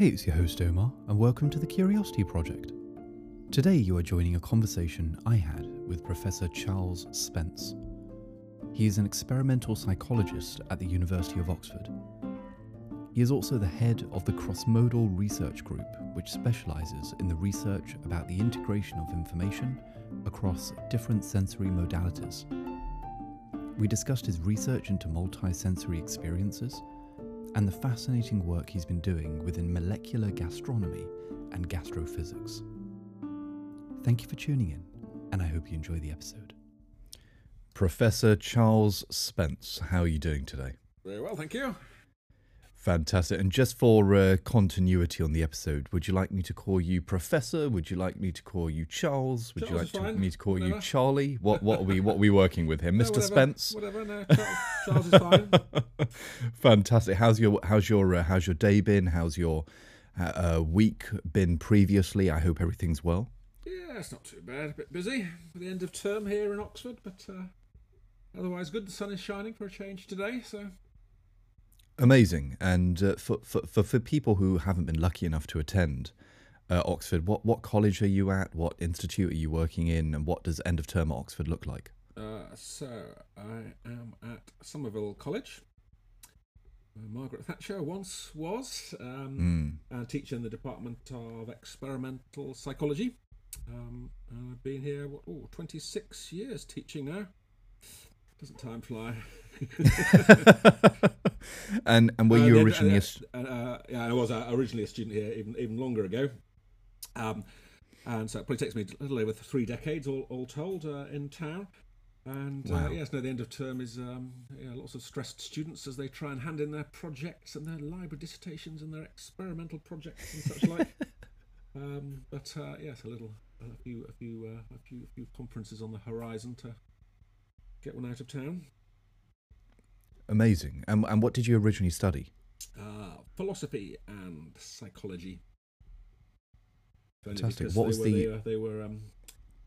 Hey, it's your host Omar, and welcome to the Curiosity Project. Today you are joining a conversation I had with Professor Charles Spence. He is an experimental psychologist at the University of Oxford. He is also the head of the Crossmodal Research Group, which specialises in the research about the integration of information across different sensory modalities. We discussed his research into multisensory experiences and the fascinating work he's been doing within molecular gastronomy and gastrophysics. Thank you for tuning in, and I hope you enjoy the episode. Professor Charles Spence, how are you doing today? Very well, thank you. Fantastic. And just for uh, continuity on the episode, would you like me to call you Professor? Would you like me to call you Charles? Would Charles you like to, me to call you. Charlie? What what are we what are we working with here, No, Mr. whatever, Spence? Whatever, no, Charles, Charles is fine. Fantastic. How's your how's your uh, how's your day been? How's your uh, uh, week been previously? I hope everything's well. Yeah, it's not too bad. A bit busy with the end of term here in Oxford, but uh, otherwise good. The sun is shining for a change today, so Amazing. And uh, for, for for for people who haven't been lucky enough to attend uh, Oxford, what what college are you at? What institute are you working in? And what does end of term at Oxford look like? uh, so I am at Somerville College. Uh, Margaret Thatcher once was um, Mm. a teacher in the Department of Experimental Psychology. Um, and I've been here what, oh, 26 years teaching now. Doesn't time fly? and and were Uh, you originally? a uh, uh, uh, yeah, I was uh, originally a student here even even longer ago, um, and so it probably takes me a little over three decades all, all told uh, in town. And Wow. uh, yes, no, the end of term is um, yeah, lots of stressed students as they try and hand in their projects and their library dissertations and their experimental projects and such like. Um, but uh, yes, a little, a few, a few, uh, a few, a few conferences on the horizon to get one out of town. Amazing. And and what did you originally study? Uh, philosophy and psychology. Fantastic. What they was were, the- They, uh, they were um,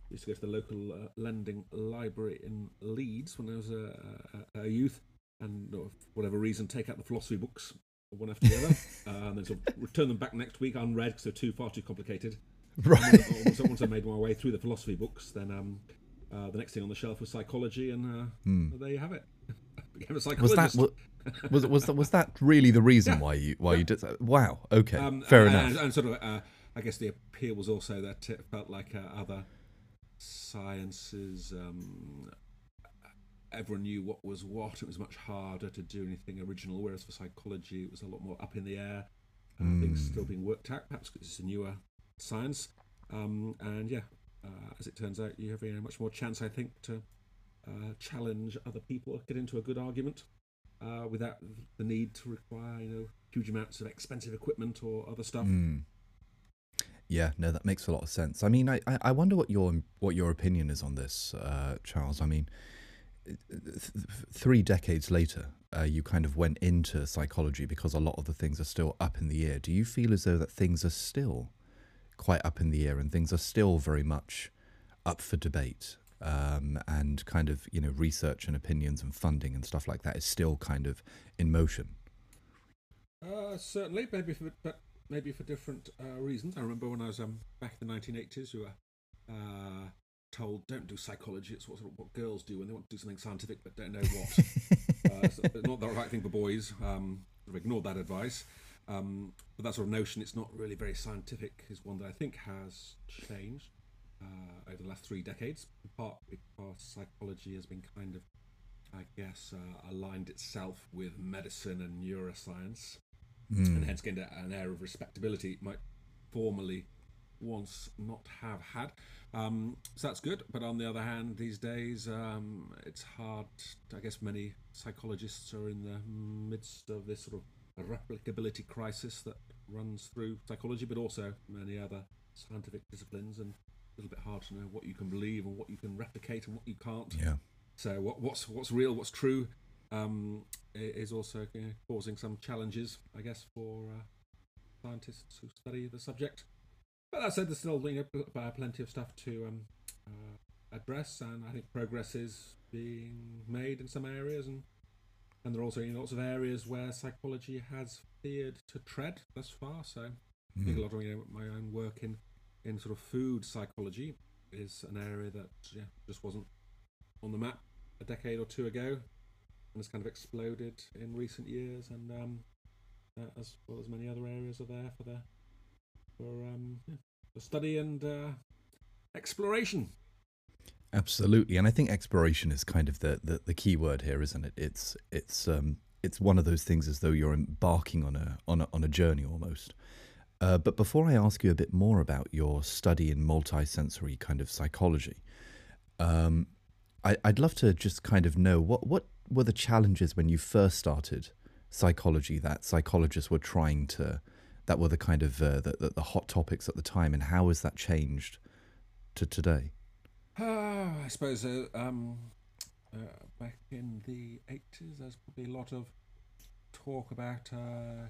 used to go to the local uh, lending library in Leeds when I was a, a, a youth, and uh, for whatever reason, take out the philosophy books one after the other, uh, and then sort of return them back next week unread because they're too far too complicated. Right. once, once I made my way through the philosophy books, then um, uh, the next thing on the shelf was psychology, and uh, Hmm. there you have it. Became a Was that was was that was that really the reason Yeah. why you why you did that? Wow. Okay. Um, Fair and, enough. And, and sort of, uh, I guess the appeal was also that it felt like uh, other sciences, um, everyone knew what was what. It was much harder to do anything original, whereas for psychology, it was a lot more up in the air. Uh, Things Mm. still being worked out, perhaps because it's a newer science. Um, and yeah, uh, as it turns out, you have a much more chance, I think, to uh, challenge other people, get into a good argument uh, without the need to require, you know, huge amounts of expensive equipment or other stuff. Mm. Yeah, no, that makes a lot of sense. I mean, I, I wonder what your what your opinion is on this, uh, Charles. I mean, th- three decades later, uh, you kind of went into psychology because a lot of the things are still up in the air. Do you feel as though that things are still quite up in the air and things are still very much up for debate? Um, and kind of you know research and opinions and funding and stuff like that is still kind of in motion. Uh, certainly, maybe for but maybe for different uh, reasons. I remember when I was um, back in the 1980s, we were uh, told don't do psychology. It's what what girls do when they want to do something scientific but don't know what. uh, so it's not the right thing for boys. Um, sort of ignored that advice. Um, but that sort of notion, it's not really very scientific, is one that I think has changed uh, over the last three decades. In part because psychology has been kind of, I guess, uh, aligned itself with medicine and neuroscience Mm. and hence gained an air of respectability it might formerly once not have had. Um, so that's good. But on the other hand, these days um, it's hard. I guess many psychologists are in the midst of this sort of replicability crisis that runs through psychology, but also many other scientific disciplines, and a little bit hard to know what you can believe and what you can replicate and what you can't. Yeah. So what, what's what's real, what's true, um, is also you know, causing some challenges, I guess, for uh, scientists who study the subject. But that said, there's still you know, uh, plenty of stuff to um, uh, address, and I think progress is being made in some areas, and and there are also you know, lots of areas where psychology has feared to tread thus far. So I think a Mm. lot of you know, my own work in in sort of food psychology is an area that yeah just wasn't on the map a decade or two ago, and has kind of exploded in recent years. And um, uh, as well as many other areas are there for the for um yeah, for study and uh, exploration. Absolutely, and I think exploration is kind of the, the, the key word here, isn't it? It's it's um it's one of those things as though you're embarking on a on a, on a journey almost. Uh, but before I ask you a bit more about your study in multisensory kind of psychology, um, I, I'd love to just kind of know what what were the challenges when you first started psychology that psychologists were trying to that were the kind of uh, the, the the hot topics at the time, and how has that changed to today? Uh, I suppose uh, um, uh, back in the 80s, there's probably a lot of talk about uh,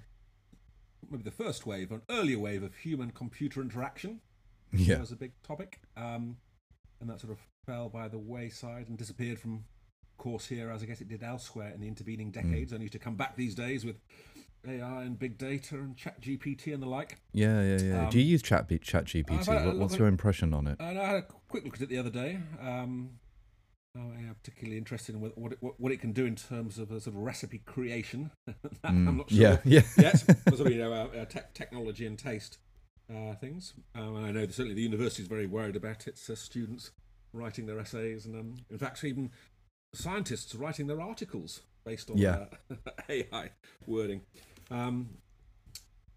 maybe the first wave, an earlier wave of human computer interaction. Yeah. was a big topic. Um, and that sort of fell by the wayside and disappeared from course here, as I guess it did elsewhere in the intervening decades, only to come back these days with AI and big data and chat GPT and the like. Yeah, yeah, yeah. Um, Do you use Chat Chat GPT? What, what's your impression on it? I had a quick look at it the other day. Um, I'm particularly interested in what, what, it, what, it can do in terms of a sort of recipe creation. That Mm, I'm not sure Yeah, yeah. yet. Sort of, you know, uh, uh, tech technology and taste uh, things. Um, and I know certainly the university is very worried about its uh, students writing their essays, and um, in fact, even scientists writing their articles based on Yeah. uh, AI wording. Um,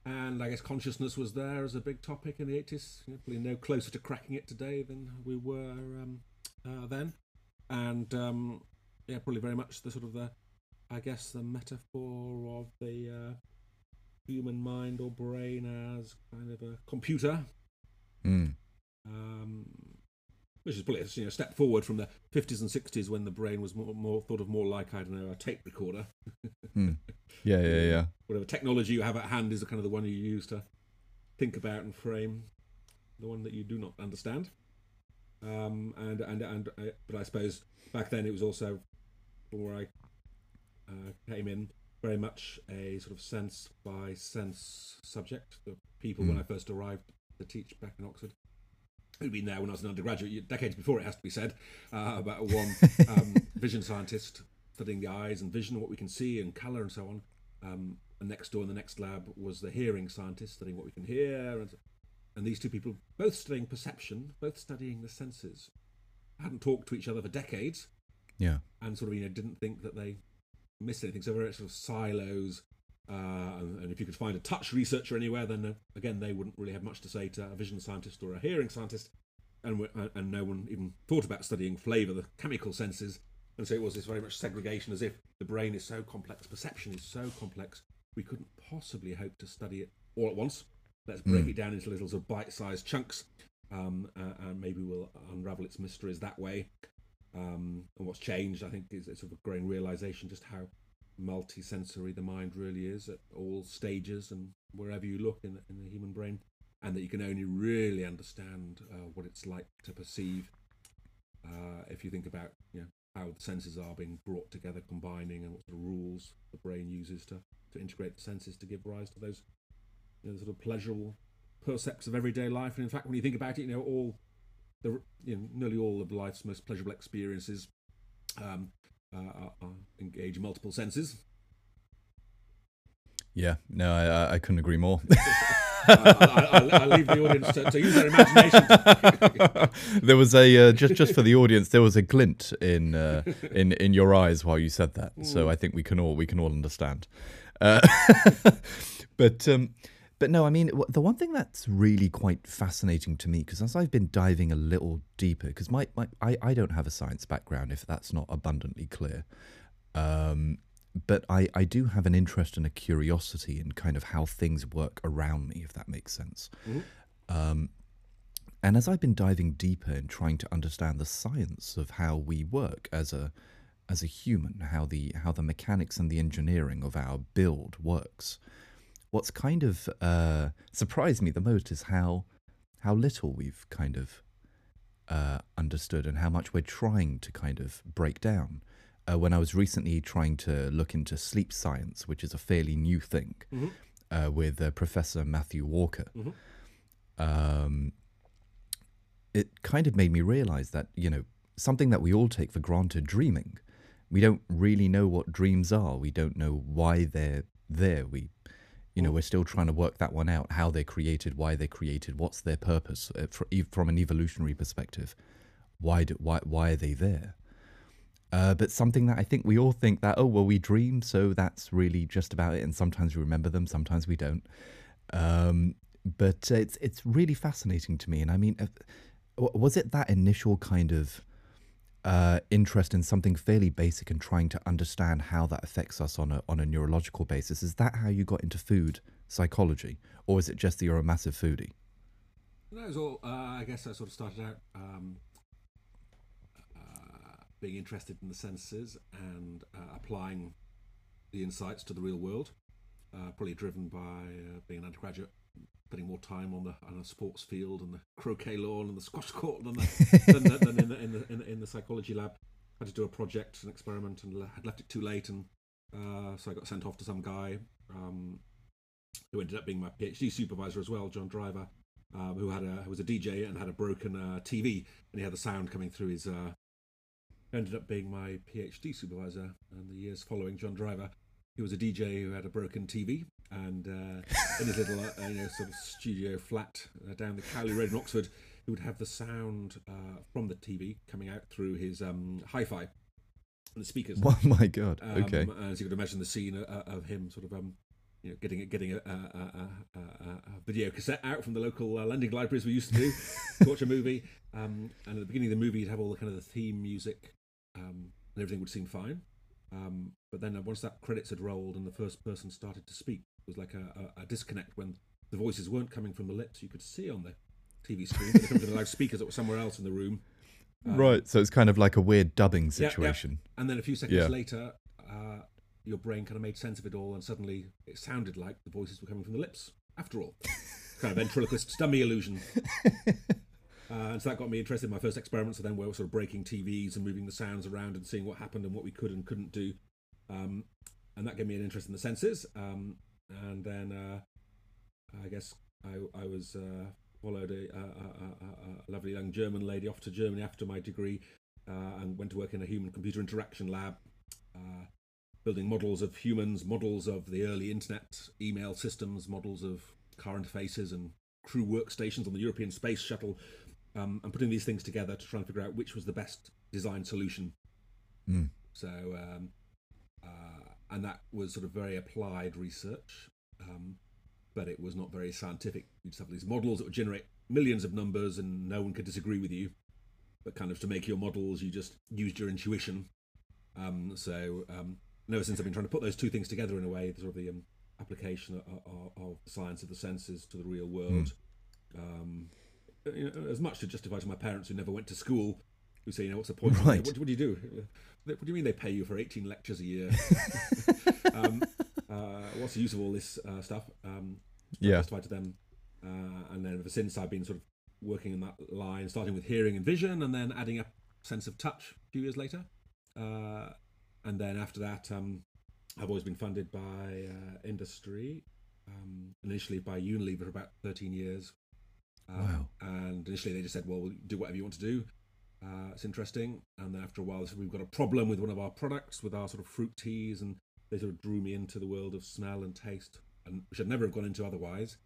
and I guess consciousness was there as a big topic in the 80s. You know, probably no closer to cracking it today than we were um, uh, then. And um, yeah, probably very much the sort of the, I guess, the metaphor of the uh, human mind or brain as kind of a computer, Mm. um, which is probably a you know, step forward from the 50s and 60s when the brain was more, more thought of more like I don't know a tape recorder. Mm. Yeah, yeah, yeah. Whatever technology you have at hand is the kind of the one you use to think about and frame the one that you do not understand. Um, and and and uh, but I suppose back then it was also where I uh, came in very much a sort of sense by sense subject. The people when Mm. I first arrived to teach back in Oxford who'd been there when I was an undergraduate, decades before it has to be said, uh, about one um, vision scientist studying the eyes and vision, what we can see and colour and so on. Um, and next door in the next lab was the hearing scientist studying what we can hear. And, and these two people, both studying perception, both studying the senses, hadn't talked to each other for decades Yeah. and sort of, you know, didn't think that they missed anything. So very sort of silos. Uh, and, and if you could find a touch researcher anywhere, then uh, again, they wouldn't really have much to say to a vision scientist or a hearing scientist. And, uh, and no one even thought about studying flavour, the chemical senses. And so it was this very much segregation as if the brain is so complex, perception is so complex, we couldn't possibly hope to study it all at once. Let's break Mm. it down into little sort of bite sized chunks um, uh, and maybe we'll unravel its mysteries that way. Um, and what's changed, I think, is a sort of a growing realization just how multi-sensory the mind really is at all stages and wherever you look in the, in the human brain, and that you can only really understand uh, what it's like to perceive uh, if you think about you know how the senses are being brought together, combining, and what sort of rules the brain uses to to integrate the senses to give rise to those you know, sort of pleasurable percepts of everyday life. And in fact, when you think about it, you know all the you know nearly all of life's most pleasurable experiences um, uh, are, are engage multiple senses. Yeah. No, I, I- couldn't agree more. I, I leave the audience to, to use their imagination. there was a uh, just just for the audience. There was a glint in uh, in in your eyes while you said that. So Mm. I think we can all we can all understand. Uh, but um, but no, I mean the one thing that's really quite fascinating to me because as I've been diving a little deeper, because my, my I I don't have a science background if that's not abundantly clear. Um, but I, I do have an interest and a curiosity in kind of how things work around me, if that makes sense. Mhm. Um, and as I've been diving deeper and trying to understand the science of how we work as a as a human, how the how the mechanics and the engineering of our build works, what's kind of uh, surprised me the most is how how little we've kind of uh, understood and how much we're trying to kind of break down. uh, when I was recently trying to look into sleep science, which is a fairly new thing, Mhm. uh, with uh, Professor Matthew Walker. Mhm. Um, it kind of made me realize that, you know, something that we all take for granted, dreaming, we don't really know what dreams are. We don't know why they're there. We, you know, we're still trying to work that one out, how they're created, why they're created, what's their purpose uh, ev- from an evolutionary perspective. Why, do, why, why are they there? Uh, but something that I think we all think that, oh, well, we dream, so that's really just about it. And sometimes we remember them, sometimes we don't. Um, but it's it's really fascinating to me. And I mean, uh, was it that initial kind of uh, interest in something fairly basic and trying to understand how that affects us on a on a neurological basis? Is that how you got into food psychology, or is it just that you're a massive foodie? It was all. Uh, I guess I sort of started out um, uh, being interested in the senses and uh, applying the insights to the real world. Uh, probably driven by being an undergraduate, putting more time on the on a sports field and the croquet lawn and the squash court than, the, than, the, than in, the, in, the, in, the, in the psychology lab. I Had to do a project, an experiment, and had left it too late, and uh, so I got sent off to some guy um, who ended up being my PhD supervisor as well, John Driver, um, who had a who was a DJ and had a broken uh, TV, and he had the sound coming through his. Uh, ended up being my PhD supervisor, and the years following John Driver, he was a DJ who had a broken TV, and uh, in his little uh, you know sort of studio flat uh, down the Cowley Road in Oxford, he would have the sound uh, from the TV coming out through his um, hi-fi and the speakers. Oh my god! Um, Okay, As you could imagine, the scene uh, of him sort of, um, you know, getting getting a, a, a, a, a, a video cassette out from the local uh, lending libraries we used to do to watch a movie. Um, and at the beginning of the movie, you'd have all the kind of the theme music, um, and everything would seem fine. Um, but then uh, once that credits had rolled and the first person started to speak, it was like a, a, a disconnect when the voices weren't coming from the lips. You could see on the TV screen, they come from the loudspeakers that were somewhere else in the room. Um, right. So it's kind of like a weird dubbing yeah. situation. and then a few seconds Yeah. later, uh, your brain kind of made sense of it all, and suddenly it sounded like the voices were coming from the lips. After all, kind of ventriloquist dummy illusion. Uh, and so that got me interested in my first experiments. So then we were sort of breaking TVs and moving the sounds around and seeing what happened and what we could and couldn't do. Um, and that gave me an interest in the senses. Um, and then uh, I guess I, I was uh, followed a, a, a, a, lovely young German lady off to Germany after my degree uh, and went to work in a human computer interaction lab, uh, building models of humans, models of the early internet, email systems, models of car interfaces and crew workstations on the European Space Shuttle, um, and putting these things together to try and figure out which was the best design solution. Mm. So, um, uh, and that was sort of very applied research, um, but it was not very scientific. You just have these models that would generate millions of numbers, and no one could disagree with you. But kind of to make your models, you just used your intuition. Um, so, um, ever since I've been trying to put those two things together in a way, sort of the um, application of, of, of the science of the senses to the real world. Um, you know, as much to justify to my parents who never went to school, who say, you know, what's the point? Right. What, what do you do? What do you mean they pay you for 18 lectures a year? um, uh, what's the use of all this uh, stuff? Um, Yeah. Justify to them. Uh, and then ever since I've been sort of working in that line, starting with hearing and vision, and then adding a sense of touch a few years later. Uh, and then after that, um, I've always been funded by uh, industry, um, initially by Unilever for about 13 years. Um, Wow. And initially they just said, well, we'll do whatever you want to do. Uh, it's interesting. And then after a while, they said, we've got a problem with one of our products, with our sort of fruit teas. And they sort of drew me into the world of smell and taste, and which I'd never have gone into otherwise.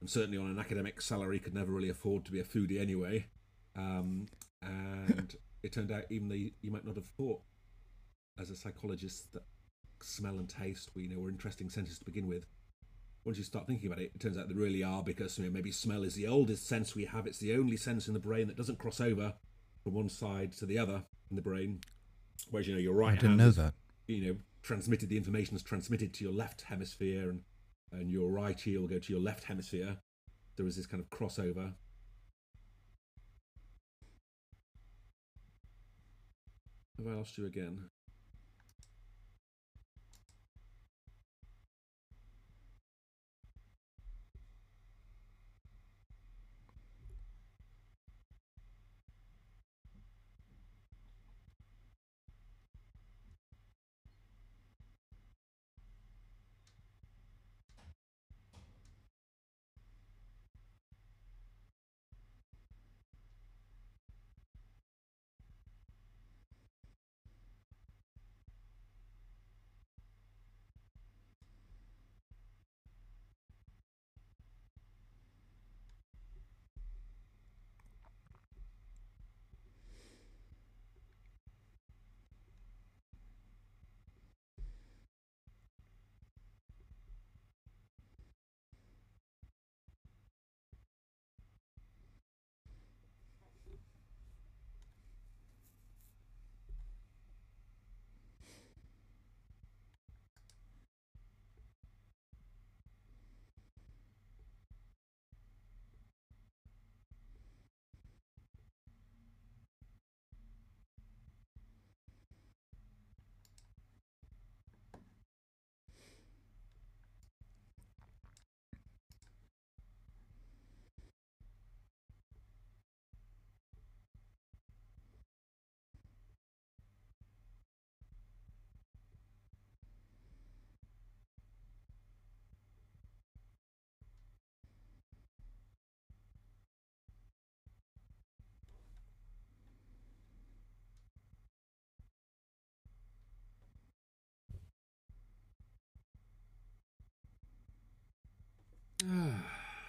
And certainly on an academic salary, could never really afford to be a foodie anyway. Um, and it turned out even though you, you might not have thought as a psychologist that smell and taste were, you know, were interesting senses to begin with. Once you start thinking about it, it turns out they really are because you know, maybe smell is the oldest sense we have. It's the only sense in the brain that doesn't cross over from one side to the other in the brain. Whereas you know your right I didn't hand know is, that. you know transmitted the information is transmitted to your left hemisphere and and your right ear will go to your left hemisphere. There is this kind of crossover. Have I lost you again?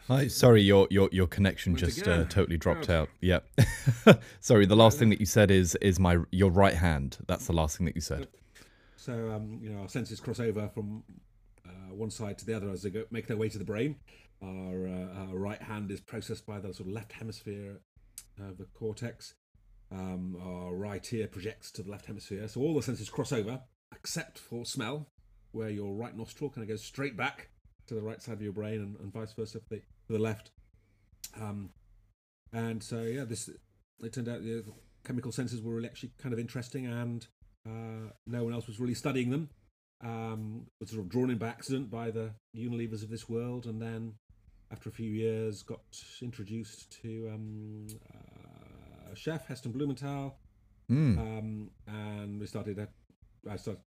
Hi, sorry, your your your connection Went just uh, totally dropped Oh. out. Yeah. sorry, the last thing that you said is is my your right hand. That's the last thing that you said. So um, you know, our senses cross over from uh, one side to the other as they go make their way to the brain. Our, uh, our right hand is processed by the sort of left hemisphere of the cortex. Um, our right ear projects to the left hemisphere. So all the senses cross over, except for smell, where your right nostril kind of goes straight back to the right side of your brain, and, and vice versa for the, for the left. Um, and so yeah, this it turned out the chemical senses were really actually kind of interesting, and uh, no one else was really studying them. Um, was sort of drawn in by accident by the Unilevers of this world, and then after a few years, got introduced to um, uh, chef Heston Blumenthal, Mm. um, and we started. At, I started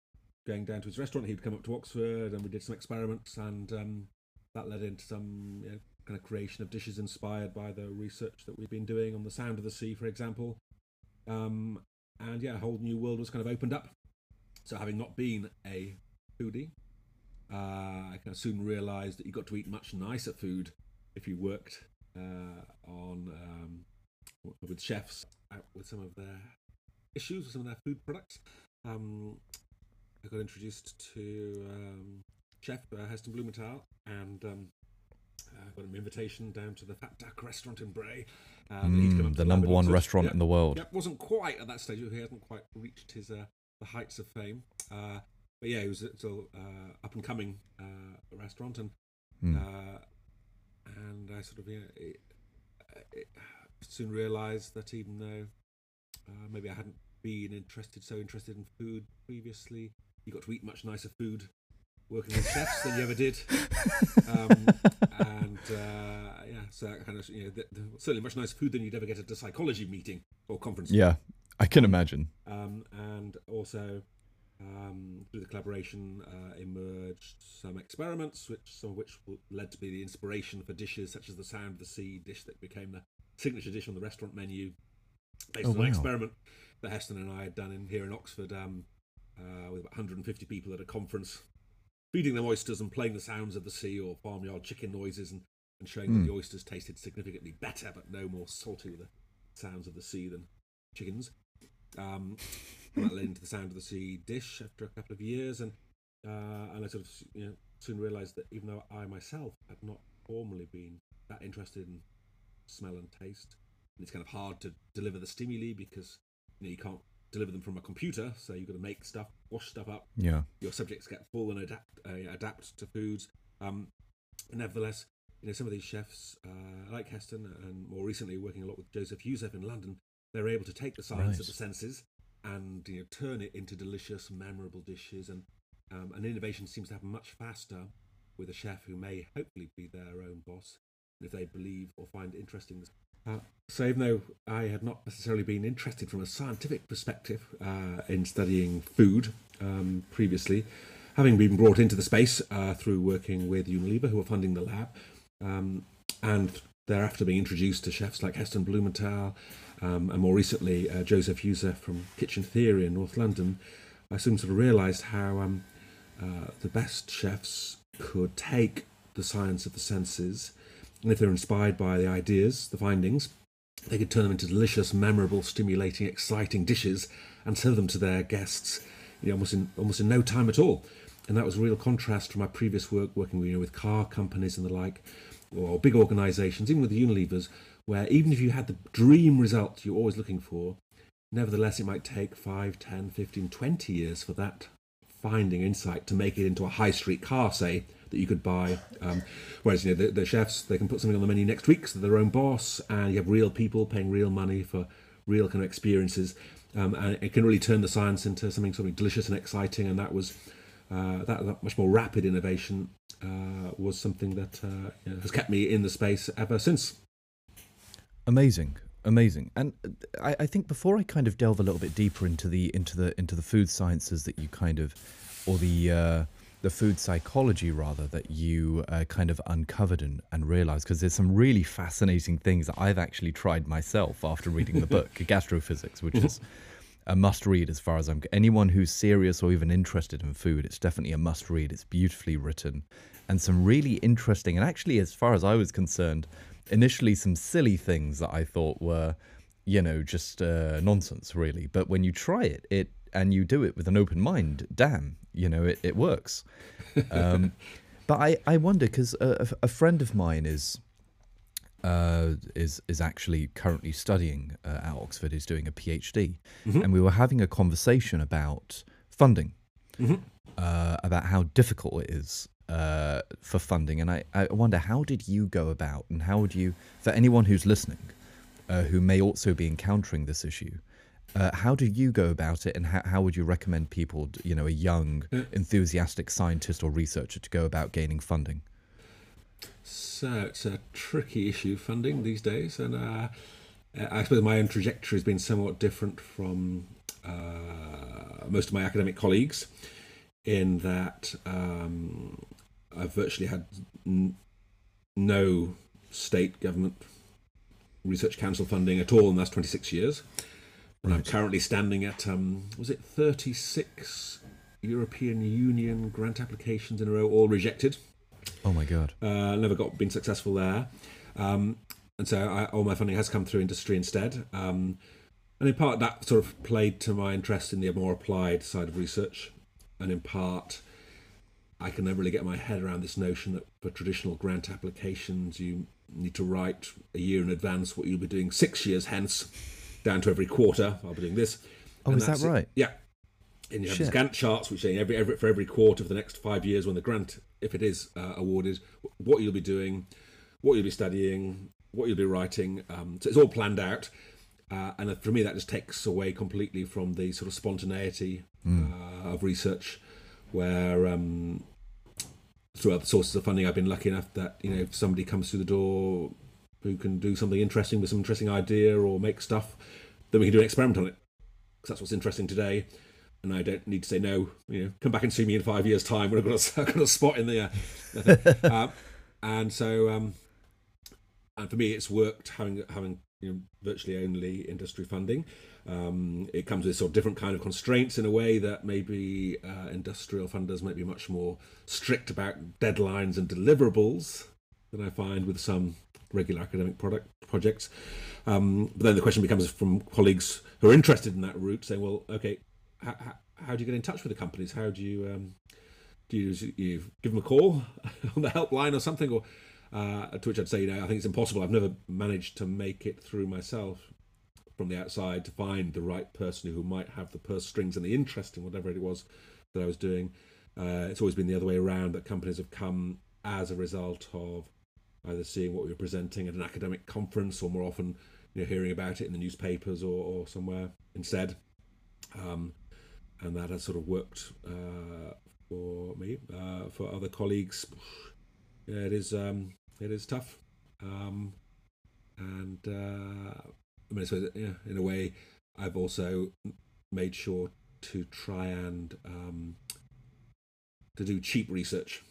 going down to his restaurant. He'd come up to Oxford, and we did some experiments, and um, that led into some you know, kind of creation of dishes inspired by the research that we've been doing on the sound of the sea, for example. Um, and yeah, a whole new world was kind of opened up. So, having not been a foodie, uh, I kind of soon realised that you got to eat much nicer food if you worked uh, on um, with chefs out with some of their issues with some of their food products. Um, I got introduced to um, Chef uh, Heston Blumenthal and um, uh, got an invitation down to the Fat Duck restaurant in Bray. Um, Mm, the number one restaurant Yep. in the world. Yep, wasn't quite at that stage. He hasn't quite reached his uh, the heights of fame. Uh, but yeah, he was still uh, up and coming uh, restaurant, and Mm. uh, and I sort of yeah, it, it soon realised that even though uh, maybe I hadn't been interested so interested in food previously, you got to eat much nicer food working with chefs than you ever did. Um, and uh, yeah, so that kind of you know, the, the, certainly much nicer food than you'd ever get at a psychology meeting or conference. Yeah, I can imagine. Um, and also um, through the collaboration uh, emerged some experiments, which some of which led to be the inspiration for dishes such as the Sound of the Sea dish that became the signature dish on the restaurant menu, based Oh, on wow. an experiment that Heston and I had done in here in Oxford um, uh, with about 150 people at a conference, feeding them oysters and playing the sounds of the sea or farmyard chicken noises and, and showing Hmm. that the oysters tasted significantly better but no more salty with the sounds of the sea than chickens. Um, that led into the sound of the sea dish after a couple of years, and uh, and I sort of you know soon realised that even though I myself had not formally been that interested in smell and taste, and it's kind of hard to deliver the stimuli because you know you can't deliver them from a computer, so you've got to make stuff, wash stuff up, Yeah. your subjects get full and adapt uh, adapt to foods. Um, nevertheless, you know some of these chefs, uh, like Heston, and more recently working a lot with Joseph Youssef in London, they're able to take the science Right. of the senses and you know turn it into delicious, memorable dishes. And um, and innovation seems to happen much faster with a chef who may hopefully be their own boss if they believe or find interesting. Uh, so even though I had not necessarily been interested from a scientific perspective uh, in studying food um, previously, having been brought into the space uh, through working with Unilever, who were funding the lab, um, and thereafter being introduced to chefs like Heston Blumenthal, um, and more recently uh, Joseph Youssef from Kitchen Theory in North London, I soon sort of realised how um, uh, the best chefs could take the science of the senses, and if they're inspired by the ideas, the findings, they could turn them into delicious, memorable, stimulating, exciting dishes and serve them to their guests, you know, almost in almost in no time at all. And that was a real contrast from my previous work working you know, with car companies and the like, or big organisations, even with the Unilevers, where even if you had the dream result you're always looking for, nevertheless it might take 5, 10, 15, 20 years for that finding insight to make it into a high street car, say, that you could buy. Um, whereas, you know, the, the chefs, they can put something on the menu next week, so they're their own boss, and you have real people paying real money for real kind of experiences. Um, and it can really turn the science into something something delicious and exciting. And that was uh, that, that much more rapid innovation uh, was something that uh, you know, has kept me in the space ever since. Amazing, amazing. And uh, I, I think before I kind of delve a little bit deeper into the into the into the food sciences that you kind of, or the uh, the food psychology rather that you uh, kind of uncovered and, and realized, because there's some really fascinating things that I've actually tried myself after reading the book Gastrophysics, which is a must read as far as I'm anyone who's serious or even interested in food. It's definitely a must read. It's beautifully written and some really interesting and actually, as far as I was concerned, initially some silly things that I thought were, you know, just uh, nonsense really. But when you try it, it and you do it with an open mind, damn, you know, it, it works. Um, but I, I wonder because a, a friend of mine is uh, is is actually currently studying uh, at Oxford. Is doing a PhD, mm-hmm. and we were having a conversation about funding, mm-hmm. uh, about how difficult it is uh, for funding. And I, I wonder how did you go about, and how would you, for anyone who's listening, uh, who may also be encountering this issue. Uh, how do you go about it, and how, how would you recommend people, you know, a young, enthusiastic scientist or researcher, to go about gaining funding? So it's a tricky issue, funding these days, and uh, I suppose my own trajectory has been somewhat different from uh, most of my academic colleagues, in that um, I've virtually had n- no state government research council funding at all in the last 26 years. Right. I'm currently standing at, um, was it 36 European Union grant applications in a row, all rejected. Oh my god! Uh, never got been successful there, um, and so I, all my funding has come through industry instead. Um, and in part, that sort of played to my interest in the more applied side of research, and in part, I can never really get my head around this notion that for traditional grant applications, you need to write a year in advance what you'll be doing six years hence, down to every quarter. I'll be doing this. Oh, and is that right? It. Yeah. And you have Shit. these Gantt charts which say every, every for every quarter for the next five years when the grant if it is uh, awarded, what you'll be doing, what you'll be studying, what you'll be writing. Um, so it's all planned out. Uh, and for me, that just takes away completely from the sort of spontaneity mm. uh, of research, where um, through other sources of funding, I've been lucky enough that you know if somebody comes through the door who can do something interesting with some interesting idea or make stuff, then we can do an experiment on it. Because that's what's interesting today and I don't need to say no. You know, come back and see me in five years' time when I've got a, I've got a spot in there. uh, and so, um, and for me, it's worked having having you know, virtually only industry funding. Um, it comes with sort of different kind of constraints in a way that maybe uh, industrial funders might be much more strict about deadlines and deliverables than I find with some regular academic product projects. Um, but then the question becomes from colleagues who are interested in that route, saying, "Well, okay, how, how, do you get in touch with the companies? How do you um, do you, you give them a call on the helpline or something? Or uh, to which I'd say, you know, I think it's impossible. I've never managed to make it through myself from the outside to find the right person who might have the purse strings and the interest in whatever it was that I was doing. Uh, it's always been the other way around that companies have come as a result of either seeing what we were presenting at an academic conference or more often you know, hearing about it in the newspapers or, or somewhere instead. Um, and that has sort of worked uh, for me. Uh, for other colleagues, yeah, it is um, it is tough, um, and uh, I mean, so yeah, in a way, I've also made sure to try and um, to do cheap research.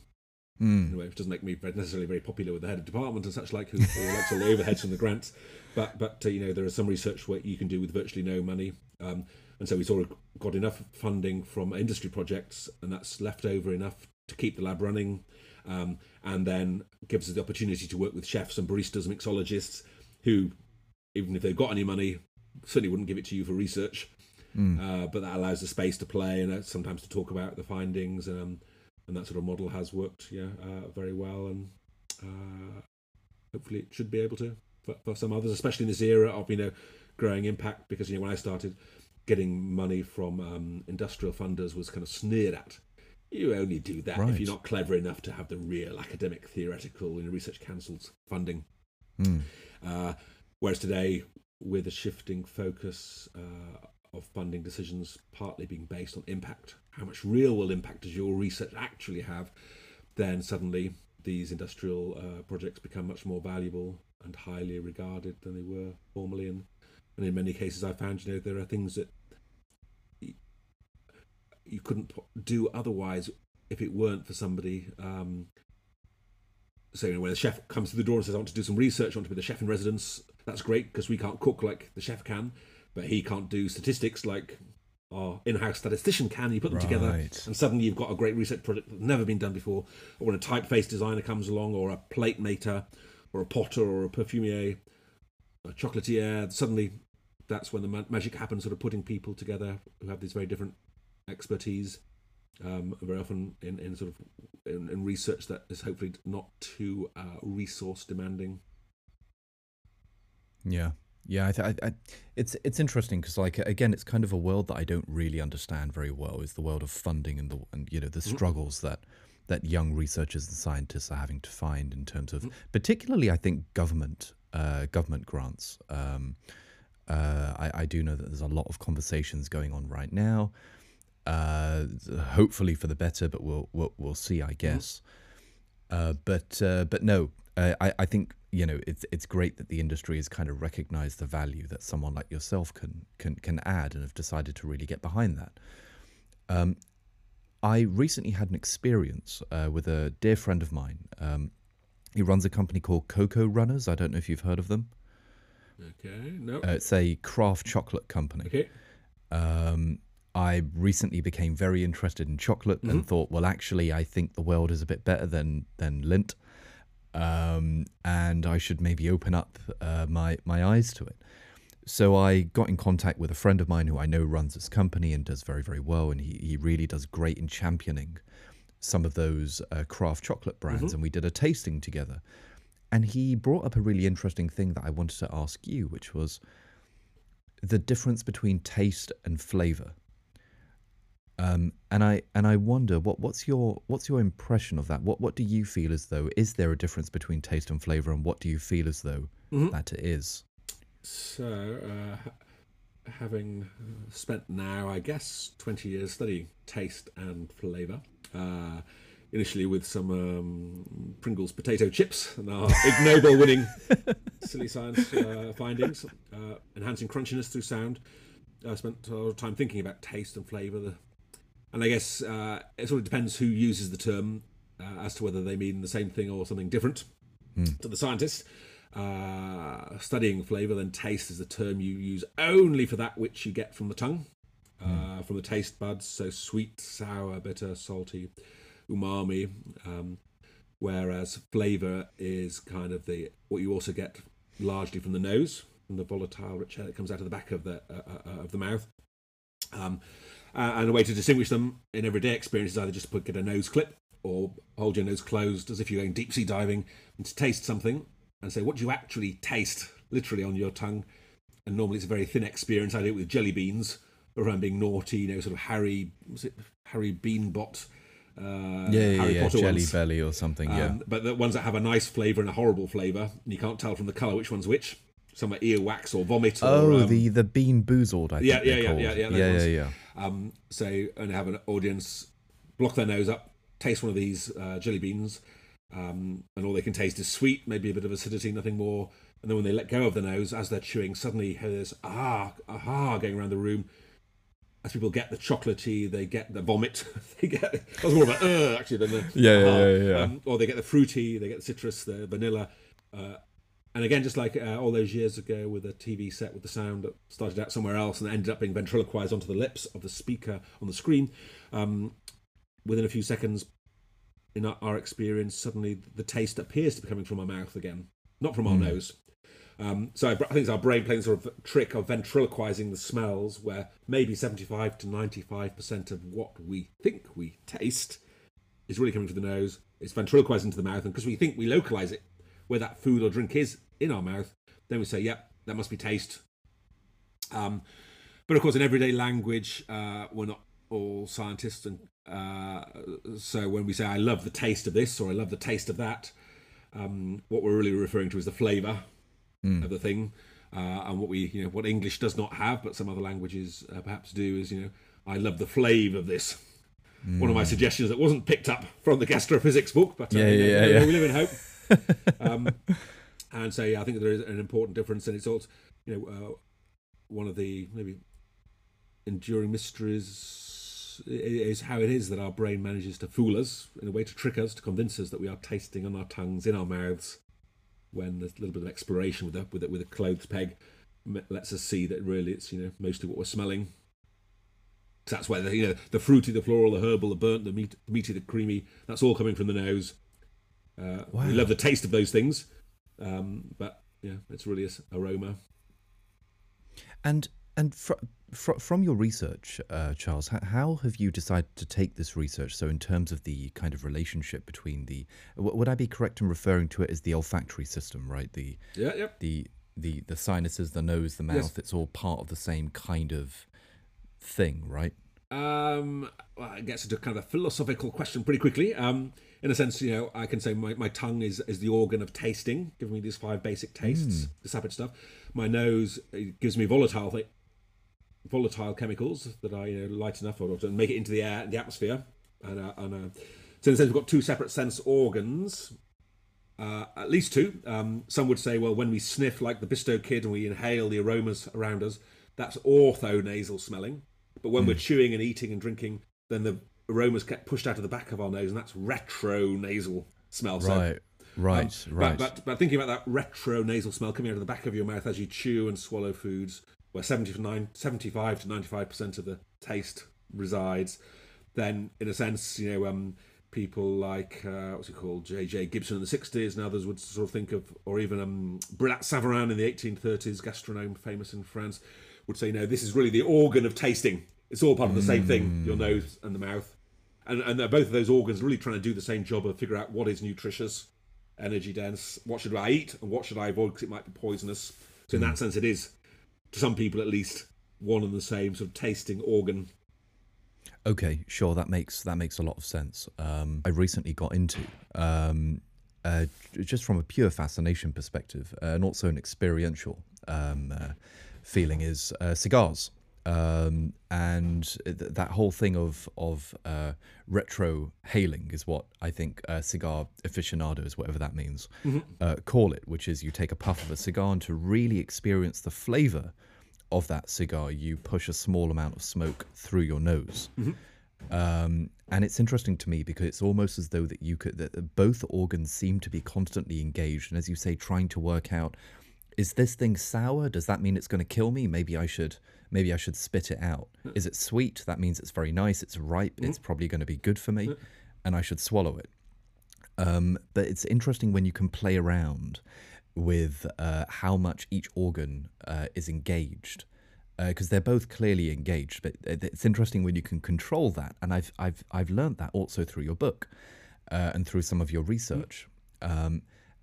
Mm. In a way, which doesn't make me necessarily very popular with the head of department and such like, who, likes all the overheads from the grants. But but uh, you know, there is some research work you can do with virtually no money. Um, and so we sort of got enough funding from industry projects, and that's left over enough to keep the lab running, um, and then gives us the opportunity to work with chefs and baristas, and mixologists, who, even if they've got any money, certainly wouldn't give it to you for research. Mm. Uh, but that allows the space to play and uh, sometimes to talk about the findings, um, and that sort of model has worked, yeah, uh, very well, and uh, hopefully it should be able to for, for some others, especially in this era of you know growing impact. Because you know when I started getting money from um, industrial funders was kind of sneered at. You only do that right. if you're not clever enough to have the real academic, theoretical, you know, research councils funding. Mm. Uh, whereas today, with a shifting focus uh, of funding decisions partly being based on impact, how much real world impact does your research actually have? Then suddenly these industrial uh, projects become much more valuable and highly regarded than they were formerly. And and in many cases I found you know there are things that you couldn't do otherwise if it weren't for somebody um, so you know, when a chef comes to the door and says I want to do some research I want to be the chef in residence that's great because we can't cook like the chef can but he can't do statistics like our in-house statistician can. You put them together, and suddenly you've got a great research project that's never been done before. Or when a typeface designer comes along, or a plate maker, or a potter, or a perfumier, a chocolatier, suddenly that's when the ma- magic happens. Sort of putting people together who have these very different expertise. Um, very often in, in sort of in, in research that is hopefully not too uh, resource demanding. Yeah, yeah. I, th- I, I it's it's interesting because like again, it's kind of a world that I don't really understand very well. Is the world of funding and the and you know the struggles that that young researchers and scientists are having to find in terms of particularly I think government uh, government grants. Um, uh, I, I do know that there's a lot of conversations going on right now. Uh, hopefully for the better, but we'll we'll, we'll see, I guess. Uh, but uh, but no, uh, I I think you know it's it's great that the industry has kind of recognised the value that someone like yourself can can can add and have decided to really get behind that. Um, I recently had an experience uh, with a dear friend of mine. Um, he runs a company called Cocoa Runners. I don't know if you've heard of them. Okay, no, Uh, it's a craft chocolate company. okay, Um, I recently became very interested in chocolate and thought, well, actually, I think the world is a bit better than than Lindt, um, and I should maybe open up uh, my my eyes to it. So I got in contact with a friend of mine who I know runs this company and does very very well, and he he really does great in championing some of those uh, craft chocolate brands, and we did a tasting together. And he brought up a really interesting thing that I wanted to ask you, which was the difference between taste and flavor. Um, and I and I wonder what what's your what's your impression of that? What what do you feel as though is there a difference between taste and flavor, and what do you feel as though that it is? So, uh, having spent now, I guess, 20 years studying taste and flavour, uh, initially with some um, Pringles potato chips and our Ig Nobel winning silly science uh, findings, uh, enhancing crunchiness through sound. I spent a lot of time thinking about taste and flavour. The, and I guess uh, it sort of depends who uses the term uh, as to whether they mean the same thing or something different to the scientist. Uh, studying flavour, then taste is the term you use only for that which you get from the tongue, uh, from the taste buds. So sweet, sour, bitter, salty, umami. Um, whereas flavour is kind of the what you also get largely from the nose, from the volatile rich air that comes out of the back of the uh, uh, of the mouth. Um, uh, and a way to distinguish them in everyday experience is either just put get a nose clip or hold your nose closed as if you're going deep sea diving and to taste something and say what do you actually taste literally on your tongue. And normally it's a very thin experience. I do it with jelly beans around being naughty, you know, sort of Harry, was it Harry Beanbot? Uh, Yeah, yeah, Harry yeah, Potter jelly ones. belly or something. yeah, Um, But the ones that have a nice flavour and a horrible flavour, and you can't tell from the colour which one's which. Some earwax or vomit. Or, Oh, um, the the BeanBoozled. I think Yeah, they're yeah, yeah, yeah, yeah, yeah, yeah, yeah. um, so and have an audience block their nose up, taste one of these uh, jelly beans, um, and all they can taste is sweet, maybe a bit of acidity, nothing more. And then when they let go of the nose, as they're chewing, suddenly hear this ah, aha going around the room. As people get the chocolatey, they get the vomit. they get that was more of a uh, actually than the Yeah, yeah, ah, yeah, yeah. Um, or they get the fruity, they get the citrus, the vanilla. Uh, and again, just like uh, all those years ago with a TV set with the sound that started out somewhere else and ended up being ventriloquized onto the lips of the speaker on the screen, um, within a few seconds, in our, our experience, suddenly the taste appears to be coming from our mouth again, not from our nose. Um, so I, I think it's our brain playing sort of trick of ventriloquizing the smells, where maybe 75 to 95% of what we think we taste is really coming from the nose. It's ventriloquized into the mouth, and because we think we localize it where that food or drink is in our mouth, then we say, "Yep, that must be taste." Um, but of course, in everyday language, uh, we're not all scientists, and uh, so when we say, "I love the taste of this" or "I love the taste of that," um, what we're really referring to is the flavour of the thing. Uh, and what we, you know, what English does not have, but some other languages uh, perhaps do, is you know, I love the flavour of this. One of my suggestions that wasn't picked up from the gastrophysics book, but uh, Yeah, you know, yeah, yeah. we live in hope. um, and so yeah, I think there is an important difference, and it's also, you know, uh, one of the maybe enduring mysteries is how it is that our brain manages to fool us in a way to trick us, to convince us that we are tasting on our tongues, in our mouths, when there's a little bit of exploration with a with a, with a clothes peg. lets us see that really it's you know mostly what we're smelling. That's where the you know the fruity, the floral, the herbal, the burnt, the meat, the meaty, the creamy. That's all coming from the nose. Uh, wow. We love the taste of those things, um, but yeah, it's really aroma. And and fr- fr- from your research, uh, Charles, how, how, have you decided to take this research? So, in terms of the kind of relationship between the, w- would I be correct in referring to it as the olfactory system, right? The yeah, yeah. the the the sinuses, the nose, the mouth. Yes. It's all part of the same kind of thing, right? Um, well, it gets into kind of a philosophical question pretty quickly. Um, in a sense, you know, I can say my, my tongue is, is the organ of tasting, giving me these five basic tastes, mm. this habit stuff. My nose gives me volatile volatile chemicals that are you know, light enough or to make it into the air, the atmosphere. And, uh, and uh, so in a sense, we've got two separate sense organs, uh, at least two. Um, some would say, well, when we sniff like the Bisto kid and we inhale the aromas around us, that's orthonasal smelling. But when mm. we're chewing and eating and drinking, then the aromas get pushed out of the back of our nose, and that's retronasal smell. Right. So, right, um, right. But, but, but, thinking about that retro nasal smell coming out of the back of your mouth as you chew and swallow foods, where 79, 75 to 95% of the taste resides, then in a sense, you know, um, people like, uh, what's he called, J.J. Gibson in the 60s, and others would sort of think of, or even um, Brillat Savarin in the 1830s, gastronome famous in France, would say, no, this is really the organ of tasting. It's all part of the same thing, your mm. nose and the mouth. And, and both of those organs really trying to do the same job of figure out what is nutritious, energy dense, what should I eat, and what should I avoid because it might be poisonous. So in that mm. sense, it is to some people at least, one and the same sort of tasting organ. Okay, sure, that makes that makes a lot of sense. Um, I recently got into um, uh, just from a pure fascination perspective, uh, and also an experiential um, uh, feeling is uh, cigars. Um, and th- that whole thing of of uh, retro hailing is what I think uh, cigar aficionados, whatever that means, mm-hmm. uh, call it, which is you take a puff of a cigar and to really experience the flavor of that cigar, you push a small amount of smoke through your nose. Mm-hmm. Um, and it's interesting to me because it's almost as though that you could that both organs seem to be constantly engaged, and as you say, trying to work out is this thing sour? Does that mean it's going to kill me? Maybe I should maybe I should spit it out. Is it sweet? That means it's very nice. It's ripe. It's probably going to be good for me, and I should swallow it. Um, but it's interesting when you can play around with uh, how much each organ uh, is engaged because uh, they're both clearly engaged. But it's interesting when you can control that, and I've I've I've learned that also through your book uh, and through some of your research. Um,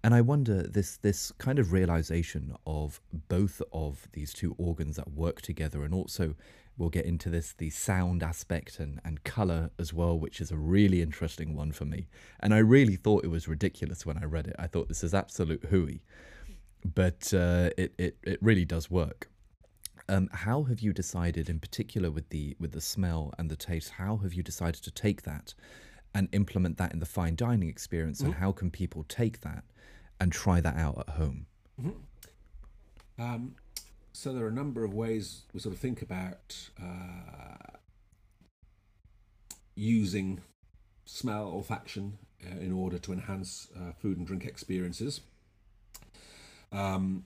and I wonder this this kind of realization of both of these two organs that work together, and also we'll get into this the sound aspect and, and color as well, which is a really interesting one for me. And I really thought it was ridiculous when I read it. I thought this is absolute hooey, but uh, it, it it really does work. Um, how have you decided, in particular with the with the smell and the taste, how have you decided to take that and implement that in the fine dining experience, mm-hmm. and how can people take that? And try that out at home? Mm-hmm. Um, so there are a number of ways we sort of think about uh, using smell olfaction uh, in order to enhance uh, food and drink experiences. Um,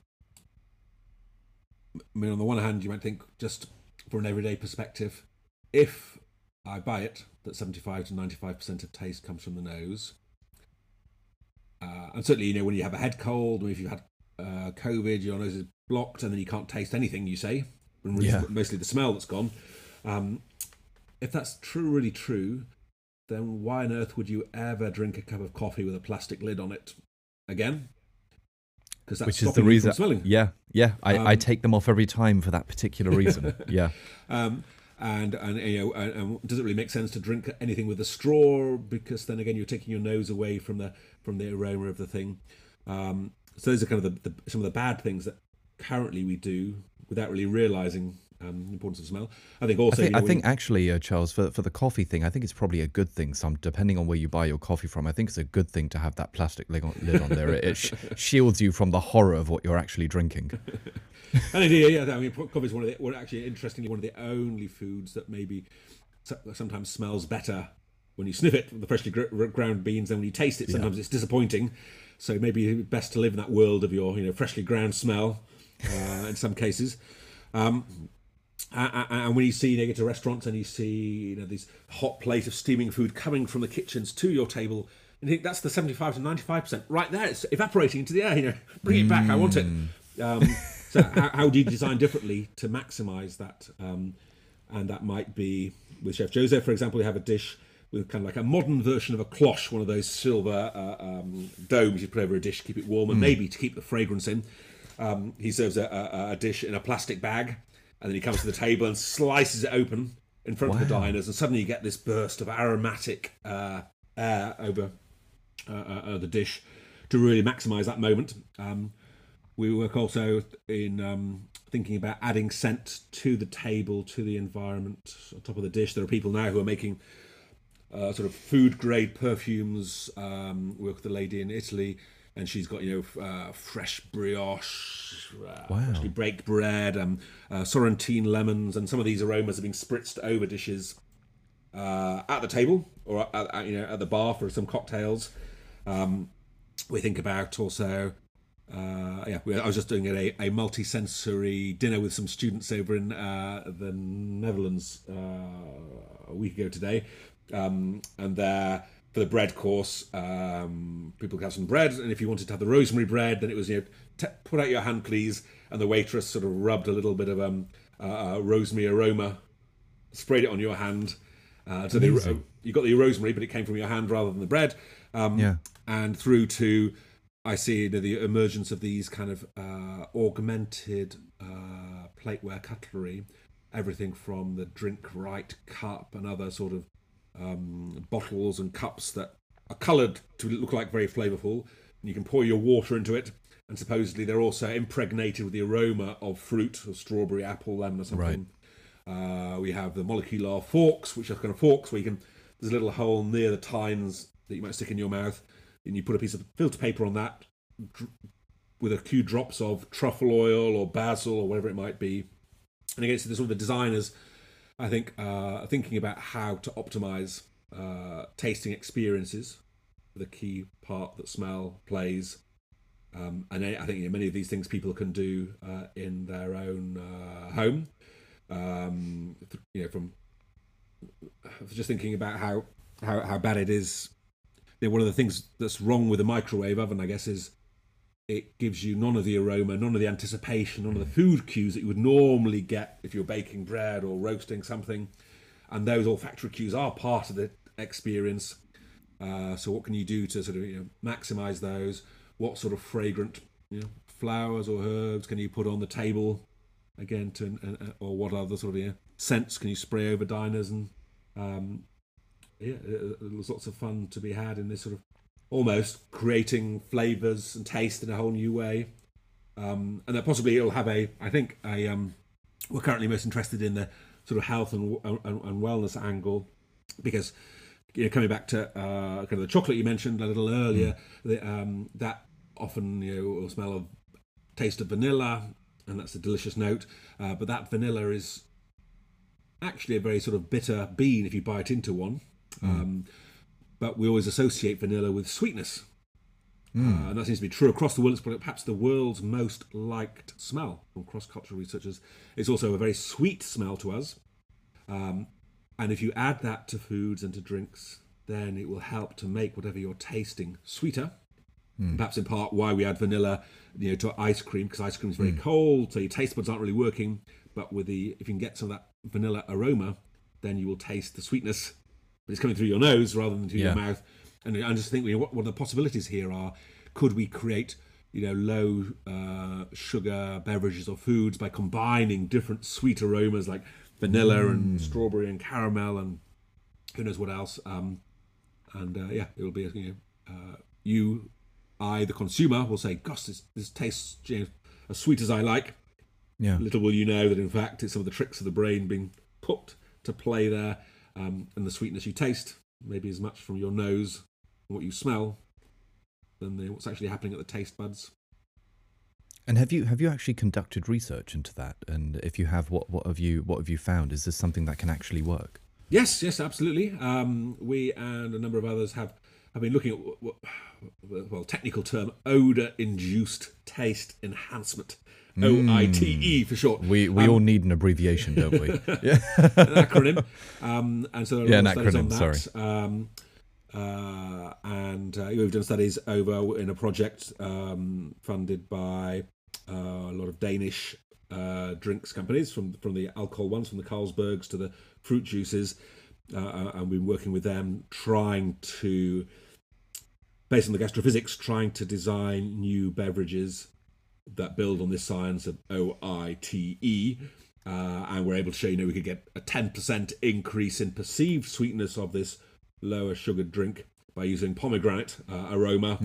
I mean, on the one hand, you might think just for an everyday perspective, if I buy it that 75 to 95% of taste comes from the nose, uh, and certainly, you know, when you have a head cold, or if you've had uh, COVID, your nose is blocked, and then you can't taste anything you say, and yeah. mostly the smell that's gone. Um, if that's true, really true, then why on earth would you ever drink a cup of coffee with a plastic lid on it again? Because that's which is the reason. Smelling. Yeah, yeah. I, um, I take them off every time for that particular reason. yeah. Um, and and you know and, and does it really make sense to drink anything with a straw because then again you're taking your nose away from the from the aroma of the thing um, so those are kind of the, the, some of the bad things that currently we do without really realizing um, the importance of smell. I think also. I think, you know, I think actually, uh, Charles, for for the coffee thing, I think it's probably a good thing. Some depending on where you buy your coffee from, I think it's a good thing to have that plastic lid on, lid on there. It, it sh- shields you from the horror of what you're actually drinking. and indeed, yeah, I mean, coffee is one of the, well, actually, interestingly, one of the only foods that maybe sometimes smells better when you sniff it, the freshly ground beans, than when you taste it. Sometimes yeah. it's disappointing. So maybe best to live in that world of your, you know, freshly ground smell. uh, in some cases. Um, and when you see you, know, to restaurants and you see you know these hot plate of steaming food coming from the kitchens to your table, and you think that's the seventy-five to ninety-five percent right there. It's evaporating into the air. You know, bring it back. I want it. Mm. Um, so how, how, do you design differently to maximise that? Um, and that might be with Chef Jozef, for example. We have a dish with kind of like a modern version of a cloche, one of those silver uh, um, domes you put over a dish to keep it warm, and mm. maybe to keep the fragrance in. Um, he serves a, a, a dish in a plastic bag and then he comes to the table and slices it open in front wow. of the diners, and suddenly you get this burst of aromatic uh, air over uh, uh, uh the dish to really maximise that moment. Um, we work also in um, thinking about adding scent to the table, to the environment, on top of the dish. There are people now who are making uh, sort of food grade perfumes. Um, work with a lady in Italy and she's got you know uh, fresh brioche, uh, wow. freshly baked bread, um, uh, Sorrentine lemons, and some of these aromas are being spritzed over dishes uh, at the table or at, at, you know at the bar for some cocktails. Um, we think about also. Uh, yeah, I was just doing a, a multi-sensory dinner with some students over in uh, the Netherlands a week ago today, um, and they're for the bread course, um, people could have some bread, and if you wanted to have the rosemary bread, then it was you know t- put out your hand, please, and the waitress sort of rubbed a little bit of um, uh, uh, rosemary aroma, sprayed it on your hand. Uh, so the, uh, you got the rosemary, but it came from your hand rather than the bread. Um, yeah. And through to, I see you know, the emergence of these kind of uh, augmented uh, plateware cutlery, everything from the drink right cup and other sort of um, bottles and cups that are coloured to look like very flavourful. And you can pour your water into it, and supposedly they're also impregnated with the aroma of fruit, or strawberry, apple, lemon, or something. Right. Uh, we have the molecular forks, which are kind of forks where you can. There's a little hole near the tines that you might stick in your mouth, and you put a piece of filter paper on that with a few drops of truffle oil or basil or whatever it might be. And again, so the sort of the designers I think uh, thinking about how to optimize uh, tasting experiences, the key part that smell plays. Um, and I think you know, many of these things people can do uh, in their own uh, home. Um, you know, from just thinking about how, how how bad it is. You know, one of the things that's wrong with a microwave oven, I guess, is it gives you none of the aroma, none of the anticipation, none of the food cues that you would normally get if you're baking bread or roasting something. And those olfactory cues are part of the experience. Uh, so, what can you do to sort of you know, maximize those? What sort of fragrant you know, flowers or herbs can you put on the table? Again, to uh, or what other sort of you know, scents can you spray over diners? And um, yeah, there's lots of fun to be had in this sort of almost creating flavors and taste in a whole new way. Um, and that possibly it'll have a, I think, a. Um, we're currently most interested in the sort of health and, and, and wellness angle because you know, coming back to uh, kind of the chocolate you mentioned a little earlier, mm. the, um, that often you know will smell of taste of vanilla, and that's a delicious note. Uh, but that vanilla is actually a very sort of bitter bean if you bite into one. Mm. Um, but we always associate vanilla with sweetness. Mm. Uh, and that seems to be true across the world. It's probably perhaps the world's most liked smell from cross cultural researchers. It's also a very sweet smell to us. Um, and if you add that to foods and to drinks, then it will help to make whatever you're tasting sweeter. Mm. Perhaps in part why we add vanilla, you know, to ice cream because ice cream is very mm. cold, so your taste buds aren't really working. But with the if you can get some of that vanilla aroma, then you will taste the sweetness it's coming through your nose rather than through yeah. your mouth. And I just think you know, what, what the possibilities here are. Could we create you know low uh, sugar beverages or foods by combining different sweet aromas like vanilla mm. and strawberry and caramel and who knows what else. Um, and uh, yeah, it will be you know uh, you, I, the consumer, will say, "Gosh, this this tastes you know, as sweet as I like." Yeah. Little will you know that in fact it's some of the tricks of the brain being put to play there um, and the sweetness you taste, maybe as much from your nose and what you smell, than the, what's actually happening at the taste buds. And have you have you actually conducted research into that? And if you have, what what have you what have you found? Is this something that can actually work? Yes, yes, absolutely. Um, we and a number of others have have been looking at what, well technical term odor induced taste enhancement, O I T E for short. We we Um, all need an abbreviation, don't we? yeah. an acronym. Um, and so there are Yeah, an studies on acronym, that. Um, uh, and uh, we've done studies over in a project um, funded by uh, a lot of Danish uh, drinks companies, from from the alcohol ones, from the Carlsbergs to the fruit juices, uh, and we've been working with them, trying to, based on the gastrophysics, trying to design new beverages that build on this science of O I T E. Uh, and we're able to show, you know, we could get a 10% increase in perceived sweetness of this lower sugared drink by using pomegranate uh, aroma.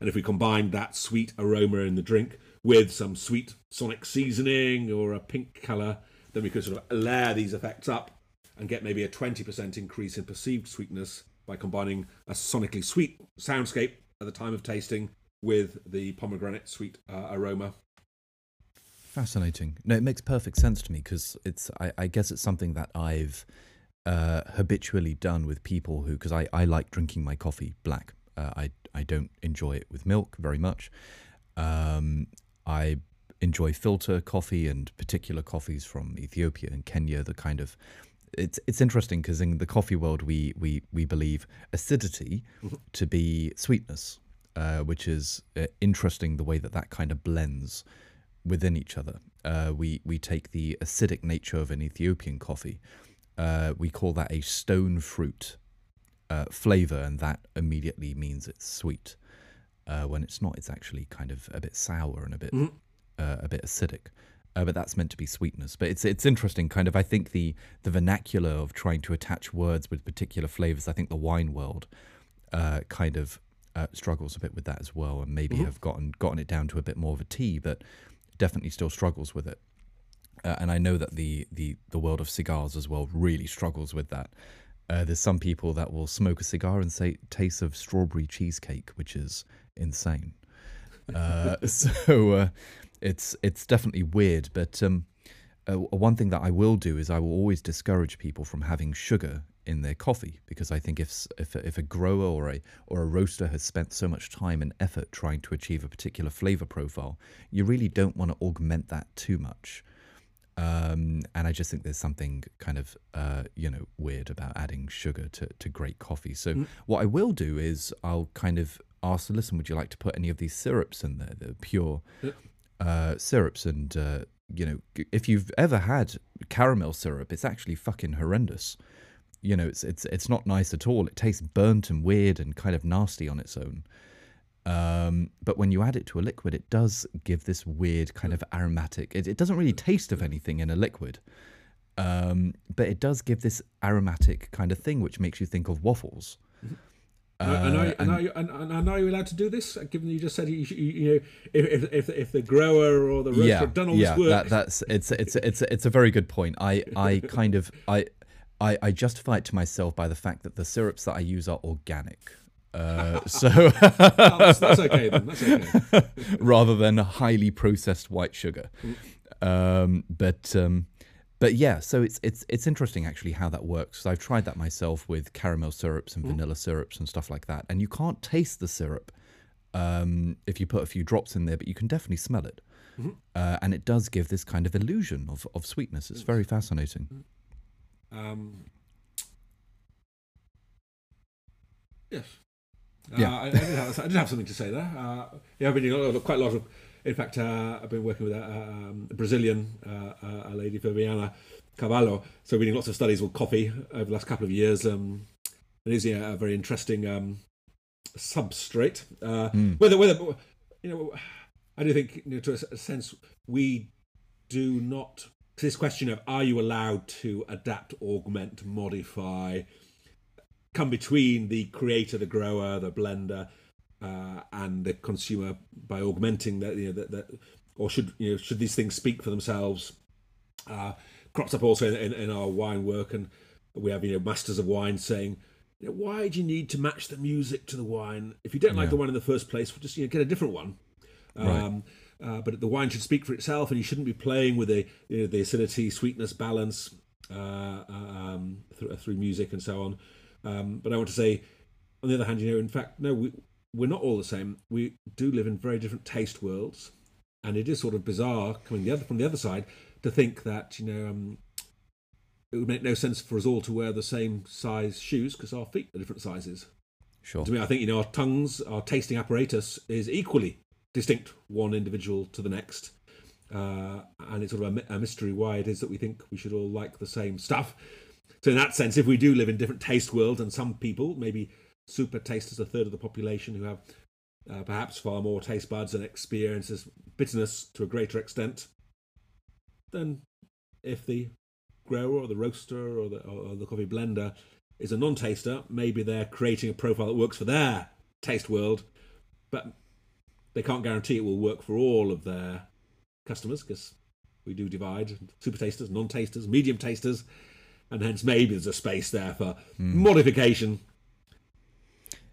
And if we combine that sweet aroma in the drink with some sweet sonic seasoning or a pink colour, then we could sort of layer these effects up and get maybe a 20% increase in perceived sweetness by combining a sonically sweet soundscape at the time of tasting with the pomegranate sweet uh, aroma. Fascinating. No, it makes perfect sense to me because it's. I, I guess it's something that I've uh, habitually done with people who, because I, I like drinking my coffee black. Uh, I I don't enjoy it with milk very much. Um, I enjoy filter coffee and particular coffees from Ethiopia and Kenya. The kind of it's it's interesting because in the coffee world we we we believe acidity to be sweetness, uh, which is uh, interesting the way that that kind of blends within each other. Uh, we we take the acidic nature of an Ethiopian coffee. Uh, we call that a stone fruit uh, flavor, and that immediately means it's sweet. Uh, when it's not, it's actually kind of a bit sour and a bit uh, a bit acidic. Uh, but that's meant to be sweetness. But it's it's interesting, kind of. I think the the vernacular of trying to attach words with particular flavors. I think the wine world uh, kind of uh, struggles a bit with that as well, and maybe have gotten gotten it down to a bit more of a T, but definitely still struggles with it. Uh, and I know that the, the the world of cigars as well really struggles with that. Uh, there's some people that will smoke a cigar and say taste of strawberry cheesecake, which is insane. Uh, so uh, it's it's definitely weird. But um, uh, one thing that I will do is I will always discourage people from having sugar in their coffee because I think if if a- if a grower or a or a roaster has spent so much time and effort trying to achieve a particular flavor profile, you really don't want to augment that too much. Um, and I just think there's something kind of uh, you know weird about adding sugar to, to great coffee. So what I will do is I'll kind of ask the listen, would you like to put any of these syrups in there, the pure uh, syrups? And uh, you know, if you've ever had caramel syrup, it's actually fucking horrendous. You know, it's it's it's not nice at all. It tastes burnt and weird and kind of nasty on its own. Um, but when you add it to a liquid, it does give this weird kind of aromatic. It, it doesn't really taste of anything in a liquid, um, but it does give this aromatic kind of thing, which makes you think of waffles. and, are, Uh, you- and, are you, and, and are you allowed to do this? Given you just said you, you, you know, if, if, if, the grower or the roaster yeah, have done all yeah, this work, that, that's it's it's it's it's a very good point. I I kind of I, I I justify it to myself by the fact that the syrups that I use are organic. Uh, so oh, that's, that's okay then. That's okay. rather than highly processed white sugar. Um, but um, but yeah, so it's it's it's interesting actually how that works. I've tried that myself with caramel syrups and vanilla syrups and stuff like that, and you can't taste the syrup um, if you put a few drops in there, but you can definitely smell it, uh, and it does give this kind of illusion of of sweetness. It's very fascinating. Um, yes. Yeah. Uh, I, I, did have, I did have something to say there. Uh, yeah, I've been doing a lot of- quite a lot of. In fact, uh, I've been working with a, um, a Brazilian, uh, uh, a lady Fabiana Carvalho. So, we've been doing lots of studies with coffee over the last couple of years. Um, it is yeah, a very interesting um, substrate. Uh, Whether, whether you know, I do think, you know, to a sense, we do not. This question of are you allowed to adapt, augment, modify, come between the creator, the grower, the blender, uh, and the consumer by augmenting that, you know, that, that, or should you know, should these things speak for themselves? Uh, crops up also in, in, in our wine work, and we have you know masters of wine saying, you know, why do you need to match the music to the wine? If you don't like the wine in the first place, just you know, get a different one. Um, uh, but the wine should speak for itself, and you shouldn't be playing with the you know, the acidity, sweetness, balance uh, um, through, through music and so on. Um, but I want to say, on the other hand, you know, in fact, no, we, we're not all the same. We do live in very different taste worlds. and it is sort of bizarre coming the other from the other side to think that you know um, it would make no sense for us all to wear the same size shoes because our feet are different sizes. Sure. To me, I think you know our tongues, our tasting apparatus is equally distinct, one individual to the next, uh, and it's sort of a, a mystery why it is that we think we should all like the same stuff. So in that sense, if we do live in different taste worlds, and some people, maybe super tasters, a third of the population who have uh, perhaps far more taste buds and experiences bitterness to a greater extent, then if the grower or the roaster or the, or the coffee blender is a non-taster, maybe they're creating a profile that works for their taste world, but they can't guarantee it will work for all of their customers because we do divide super tasters, non-tasters, medium tasters, and hence maybe there's a space there for mm. modification.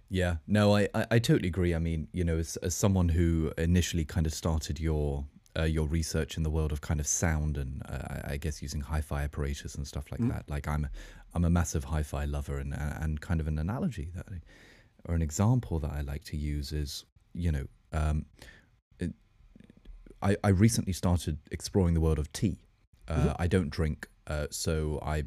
Yeah, no, I, I, I, totally agree. I mean, you know, as, as someone who initially kind of started your uh, your research in the world of kind of sound and uh, I guess using hi-fi apparatus and stuff like mm. that. Like I'm I'm a massive hi-fi lover, and and kind of an analogy that I, or an example that I like to use is you know um, it, I I recently started exploring the world of tea. Uh, mm-hmm. I don't drink, uh, so I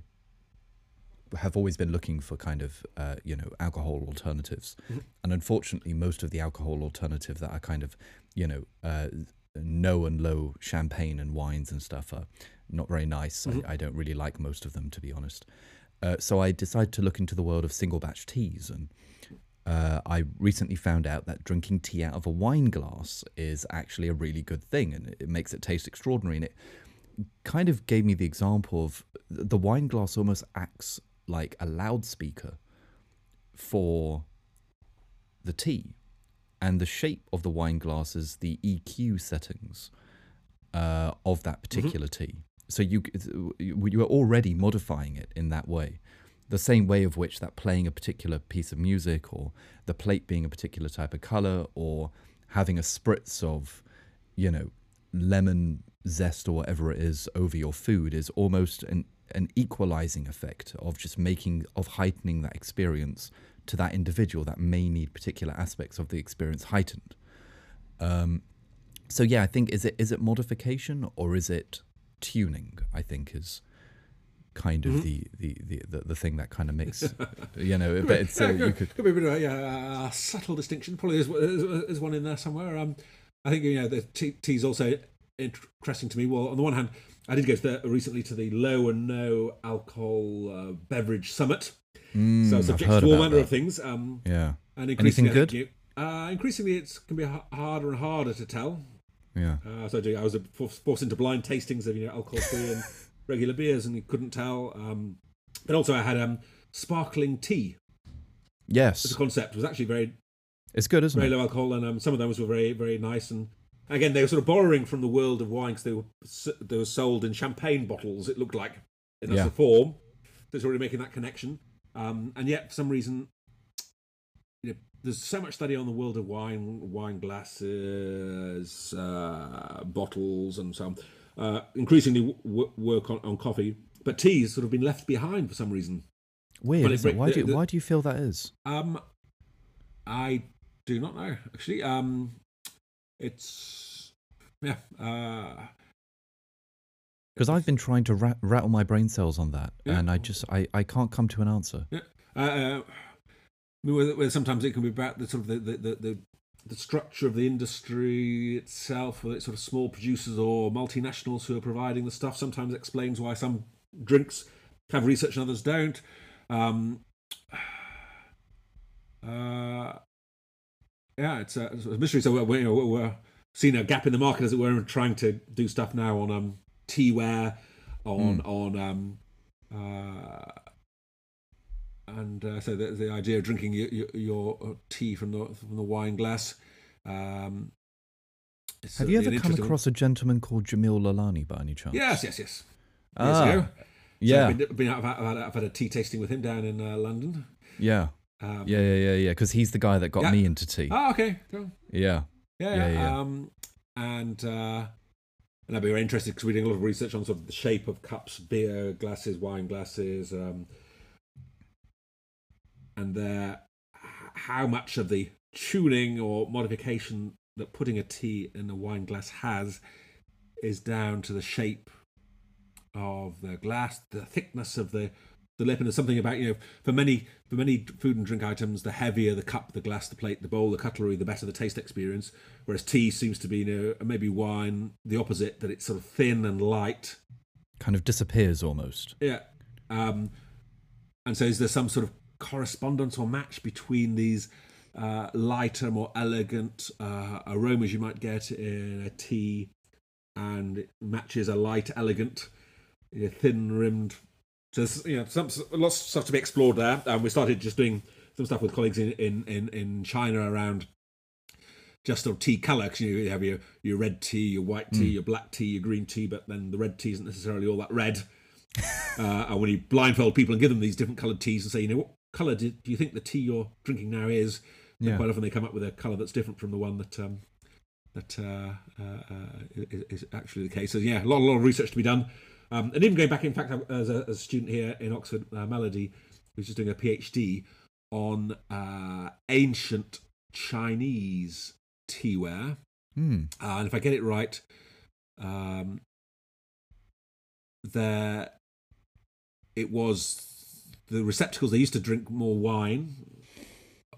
have always been looking for kind of uh, you know alcohol alternatives, mm-hmm. and unfortunately, most of the alcohol alternative that are kind of you know uh, no and low champagne and wines and stuff are not very nice. Mm-hmm. I, I, don't really like most of them, to be honest. Uh, so I decided to look into the world of single batch teas, and uh, I recently found out that drinking tea out of a wine glass is actually a really good thing, and it makes it taste extraordinary. And it kind of gave me the example of the wine glass almost acts like a loudspeaker for the tea and the shape of the wine glass is the EQ settings uh, of that mm-hmm. particular mm-hmm. tea. So you you are already modifying it in that way, the same way of which that playing a particular piece of music, or the plate being a particular type of color, or having a spritz of, you know, lemon zest or whatever it is over your food is almost an an equalizing effect of just making of heightening that experience to that individual that may need particular aspects of the experience heightened. Um, so yeah, I think is it is it modification or is it tuning? I think is kind of mm-hmm. the, the, the, the, the thing that kind of makes you know but it's uh, you could could be a bit of a, yeah, subtle distinction probably is, is, one in there somewhere um i think you know the tea is also interesting to me well on the one hand i did go to the, recently to the low and no alcohol uh, beverage summit Mm, so subject to all manner of things. Um, yeah. And anything good? You, uh, increasingly, it can be harder and harder to tell. Yeah. Uh, so I was forced into blind tastings of you know alcohol-free and regular beers, and you couldn't tell. Um, but also, I had um, sparkling tea. Yes. The concept was actually very. It's good, isn't very it? Very low alcohol, and um, some of those were very, very nice. And again, they were sort of borrowing from the world of wine because they were they were sold in champagne bottles. It looked like in yeah. the form. So it's already making that connection. Um, and yet, for some reason, you know, there's so much study on the world of wine, wine glasses, uh, bottles, and so on. Uh, increasingly w- work on, on coffee, but tea's sort of been left behind for some reason. Weird. It, why, the, do you, the, why do you feel that is? Um, I do not know actually. Um, it's yeah. Uh, because I've been trying to rat- rattle my brain cells on that, yeah. and I just I, I can't come to an answer. Yeah. Uh, uh, where, where sometimes it can be about the sort of the, the, the, the, structure of the industry itself, whether it's sort of small producers or multinationals who are providing the stuff. Sometimes explains why some drinks have research and others don't. Um, uh, yeah, it's a, it's a, mystery. So we're, we're, we're seeing a gap in the market, as it were, and trying to do stuff now on um, teaware, on mm. on um, uh, and uh, so the, the idea of drinking your, your, tea from the from the wine glass. Um, Have you ever come across one. a gentleman called Jameel Lalani by any chance? Yes, yes, yes. Ah, Years ago. Yeah. So I've, been, been out, I've, had, I've, had, a tea tasting with him down in uh, London. Yeah. Um, yeah, yeah, yeah, yeah. Because he's the guy that got yeah. me into tea. Oh, okay. Cool. Yeah. Yeah, yeah. yeah. Um, and uh, and I'd be very interested because we're doing a lot of research on sort of the shape of cups, beer glasses, wine glasses, um, and their how much of the tuning or modification that putting a tea in a wine glass has is down to the shape of the glass, the thickness of the the lip, and there's something about you know for many for many food and drink items, the heavier the cup, the glass, the plate, the bowl, the cutlery, the better the taste experience. Whereas tea seems to be you know maybe wine the opposite, that it's sort of thin and light, kind of disappears almost. Yeah, um, and so is there some sort of correspondence or match between these? Uh, lighter, more elegant uh, aromas you might get in a tea, and it matches a light, elegant, thin-rimmed so you know some lots of stuff to be explored there. And we started just doing some stuff with colleagues in in in, in China around just sort of tea color because you have your your red tea, your white tea, mm. your black tea, your green tea, but then the red tea isn't necessarily all that red. uh, and when you blindfold people and give them these different colored teas and say, you know, what color do, do you think the tea you're drinking now is? Yeah. Quite often they come up with a color that's different from the one that um, that uh, uh, uh is, is, actually the case. So yeah, a lot, a lot of research to be done. Um, and even going back, in fact, as a, as a student here in Oxford, uh, Melody, who's just doing a PhD on uh, ancient Chinese teaware. Mm. Uh, and if I get it right, um, there it was the receptacles they used to drink more wine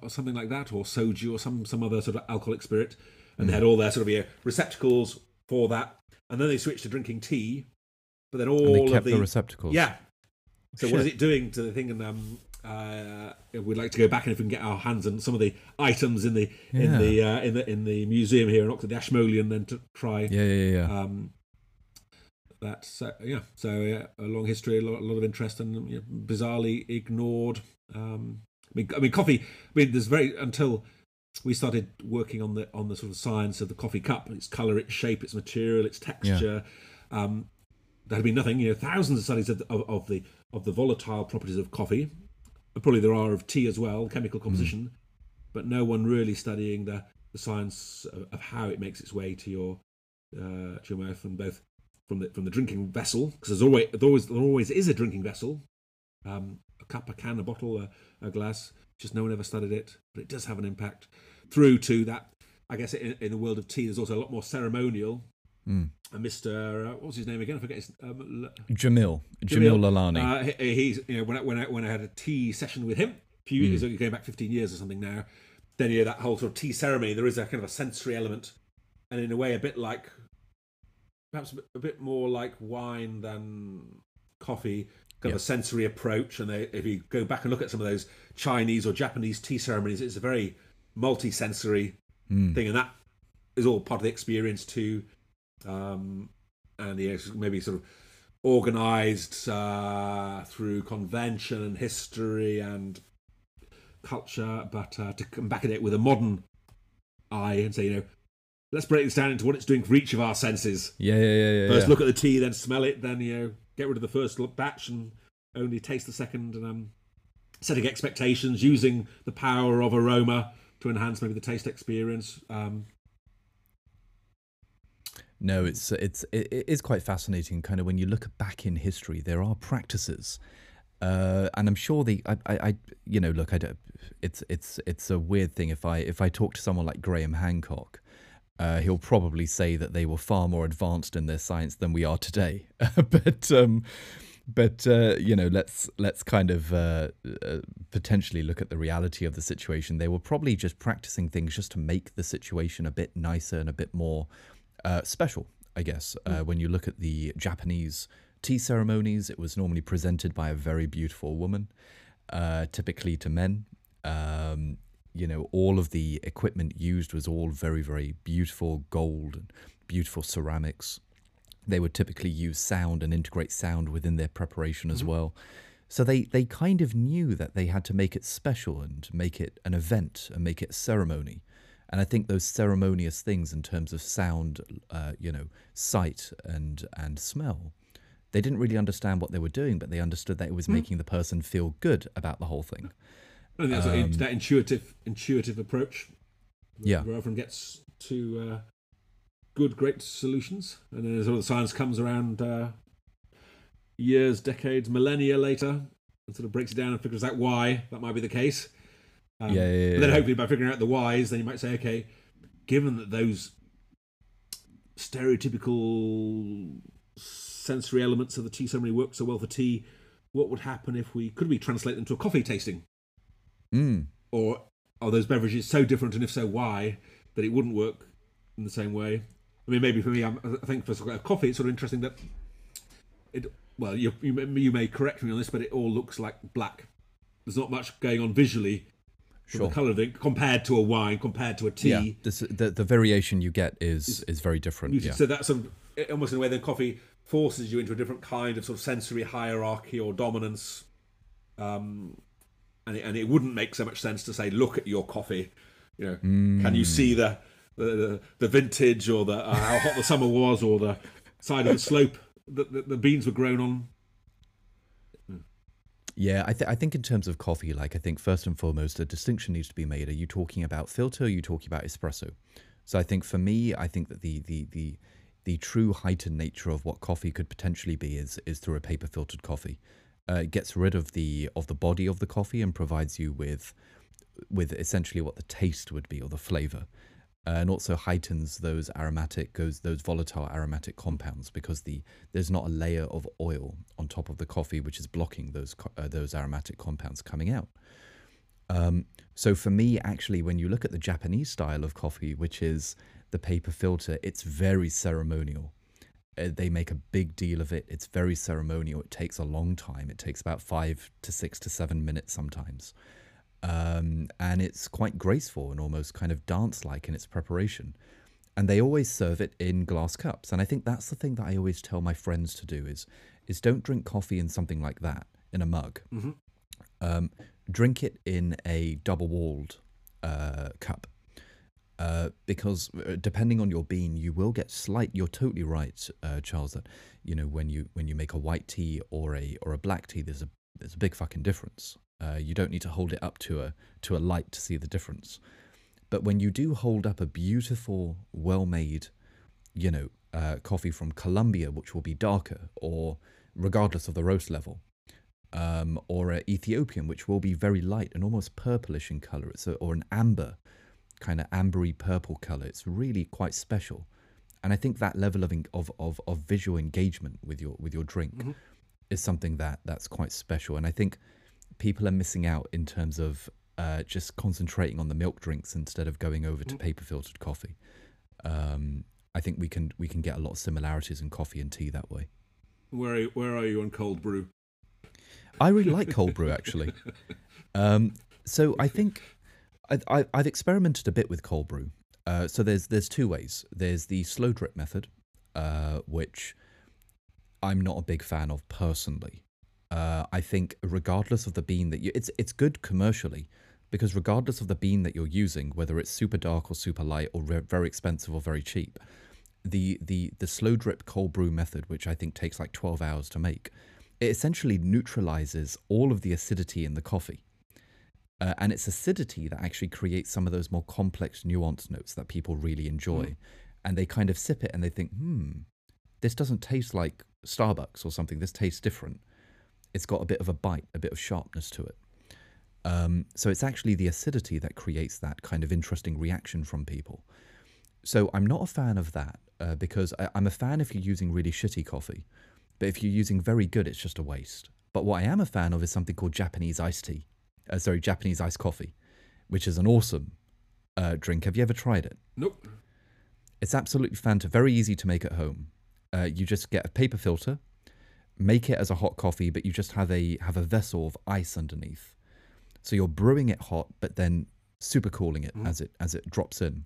or something like that, or soju or some some other sort of alcoholic spirit, and mm. they hmm. had all their sort of you know, receptacles for that, and then they switched to drinking tea but then all and they kept of the, the receptacles. Yeah. So Shit. what is it doing to the thing? And um, uh, we'd like to go back and if we can get our hands on some of the items in the yeah. in the uh, in the in the museum here in Oxford, the Ashmolean, then to try. Yeah, yeah, yeah. Um, that's uh, yeah. So yeah, a long history, a lot, a lot of interest, and you know, bizarrely ignored. Um, I mean, I mean, coffee. I mean, there's very until we started working on the on the sort of science of the coffee cup, its color, its shape, its material, its texture. Yeah. Um, there had been nothing. You know, thousands of studies of, of, of, the of the volatile properties of coffee. Probably there are of tea as well, chemical hmm. composition, mm. but no one really studying the, the science of, of, how it makes its way to your uh, to your mouth, and both from the from the drinking vessel, because there's always there always there always is a drinking vessel, um, a cup, a can, a bottle, a, a glass. Just no one ever studied it, but it does have an impact. Through to that, I guess in, in the world of tea, there's also a lot more ceremonial Mm. Mr. Uh, what was his name again? I forget his um, Jameel. Jameel, Jameel Lalani. Uh, he, he's you know when I, when I when I had a tea session with him a few years mm. going back fifteen years or something now. Then you know that whole sort of tea ceremony. There is a kind of a sensory element, and in a way a bit like perhaps a bit, a bit more like wine than coffee. Kind of a sensory approach, and they, if you go back and look at some of those Chinese or Japanese tea ceremonies, it's a very multi-sensory mm. thing, and that is all part of the experience too um, and yeah, maybe sort of organized uh, through convention and history and culture, but uh, to come back at it with a modern eye and say, you know, let's break this down into what it's doing for each of our senses. Yeah, yeah, yeah. yeah first, yeah. look at the tea, then smell it, then you know, get rid of the first batch and only taste the second, and um, setting expectations, using the power of aroma to enhance maybe the taste experience. Um, no, it's it's it is quite fascinating. Kind of when you look back in history, there are practices, uh, and I'm sure the I, I, I, you know look I don't, it's it's it's a weird thing if I if I talk to someone like Graham Hancock, uh, he'll probably say that they were far more advanced in their science than we are today. but um, but uh, you know let's let's kind of uh, uh, potentially look at the reality of the situation. They were probably just practicing things just to make the situation a bit nicer and a bit more uh, special, I guess. Uh, mm. When you look at the Japanese tea ceremonies, it was normally presented by a very beautiful woman, uh, typically to men. Um, you know, all of the equipment used was all very, very beautiful gold and beautiful ceramics. They would typically use sound and integrate sound within their preparation as mm-hmm. well. So they, they kind of knew that they had to make it special and make it an event and make it a ceremony. And I think those ceremonious things in terms of sound, uh, you know, sight and and smell, they didn't really understand what they were doing, but they understood that it was mm. making the person feel good about the whole thing. And um, that intuitive intuitive approach. Yeah, where everyone gets to uh, good, great solutions, and then as all the science comes around uh, years, decades, millennia later, and sort of breaks it down and figures out why that might be the case. Um, yeah, yeah, yeah, then hopefully by figuring out the whys, then you might say, okay, given that those stereotypical sensory elements of the tea ceremony work so well for tea, what would happen if we could we translate them to a coffee tasting? Mm. Or are those beverages so different, and if so, why that it wouldn't work in the same way? I mean, maybe for me, I'm, I think for coffee, it's sort of interesting that it. Well, you, you may- you may correct me on this, but it all looks like black. There's not much going on visually Sure. the colour of it compared to a wine, compared to a tea. Yeah, this, the the variation you get is is very different. Yeah. So that's sort of, almost in a way then coffee forces you into a different kind of sort of sensory hierarchy or dominance. Um, and it, and it wouldn't make so much sense to say, look at your coffee. You know, can you see the the, the, the vintage or the uh, how hot the summer was or the side of the slope that the, the beans were grown on? Yeah, I, th- I think in terms of coffee, like I think first and foremost, a distinction needs to be made. Are you talking about filter? Or are you talking about espresso? So I think for me, I think that the the the the true heightened nature of what coffee could potentially be is is through a paper filtered coffee. Uh, it gets rid of the of the body of the coffee and provides you with with essentially what the taste would be or the flavor. Uh, and also heightens those aromatic those those volatile aromatic compounds because the there's not a layer of oil on top of the coffee which is blocking those uh, those aromatic compounds coming out. Um, so for me, actually, when you look at the Japanese style of coffee, which is the paper filter, it's very ceremonial. Uh, they make a big deal of it. It's very ceremonial. It takes a long time. It takes about five to six to seven minutes sometimes um, and it's quite graceful and almost kind of dance-like in its preparation. And they always serve it in glass cups, and I think that's the thing that I always tell my friends to do is is don't drink coffee in something like that in a mug. Mhm. Um, drink it in a double-walled uh, cup. Uh, because uh, depending on your bean, you will get slight. You're totally right, uh, Charles. That you know when you when you make a white tea or a or a black tea, there's a there's a big fucking difference. Uh, you don't need to hold it up to a to a light to see the difference. But when you do hold up a beautiful, well-made, you know, uh, coffee from Colombia, which will be darker, or regardless of the roast level, um, or a Ethiopian, which will be very light and almost purplish in color, it's a, or an amber, kind of ambery purple color. It's really quite special, and I think that level of of, of of visual engagement with your with your drink Mhm. is something that that's quite special, and I think people are missing out in terms of uh, just concentrating on the milk drinks instead of going over to Mm. paper filtered coffee. Um, I think we can we can get a lot of similarities in coffee and tea that way. Where are you, where are you on cold brew? I really like cold brew actually. Um, so I think I, I've experimented a bit with cold brew. Uh, so there's there's two ways. There's the slow drip method, uh, which I'm not a big fan of personally. Uh, I think regardless of the bean that you, it's it's good commercially because regardless of the bean that you're using, whether it's super dark or super light or re- very expensive or very cheap, the the the slow drip cold brew method, which I think takes like 12 hours to make, it essentially neutralizes all of the acidity in the coffee. Uh, and it's acidity that actually creates some of those more complex, nuanced notes that people really enjoy. Mm. And they kind of sip it and they think, hmm, this doesn't taste like Starbucks or something. This tastes different. It's got a bit of a bite, a bit of sharpness to it. Um, so it's actually the acidity that creates that kind of interesting reaction from people. So I'm not a fan of that uh, because I, I'm a fan if you're using really shitty coffee. But if you're using very good, it's just a waste. But what I am a fan of is something called Japanese iced tea. Uh, sorry, Japanese iced coffee, which is an awesome uh, drink. Have you ever tried it? Nope. It's absolutely fantastic. Very easy to make at home. Uh, you just get a paper filter, make it as a hot coffee, but you just have a have a vessel of ice underneath. So you're brewing it hot, but then super cooling it Mhm. as it as it drops in.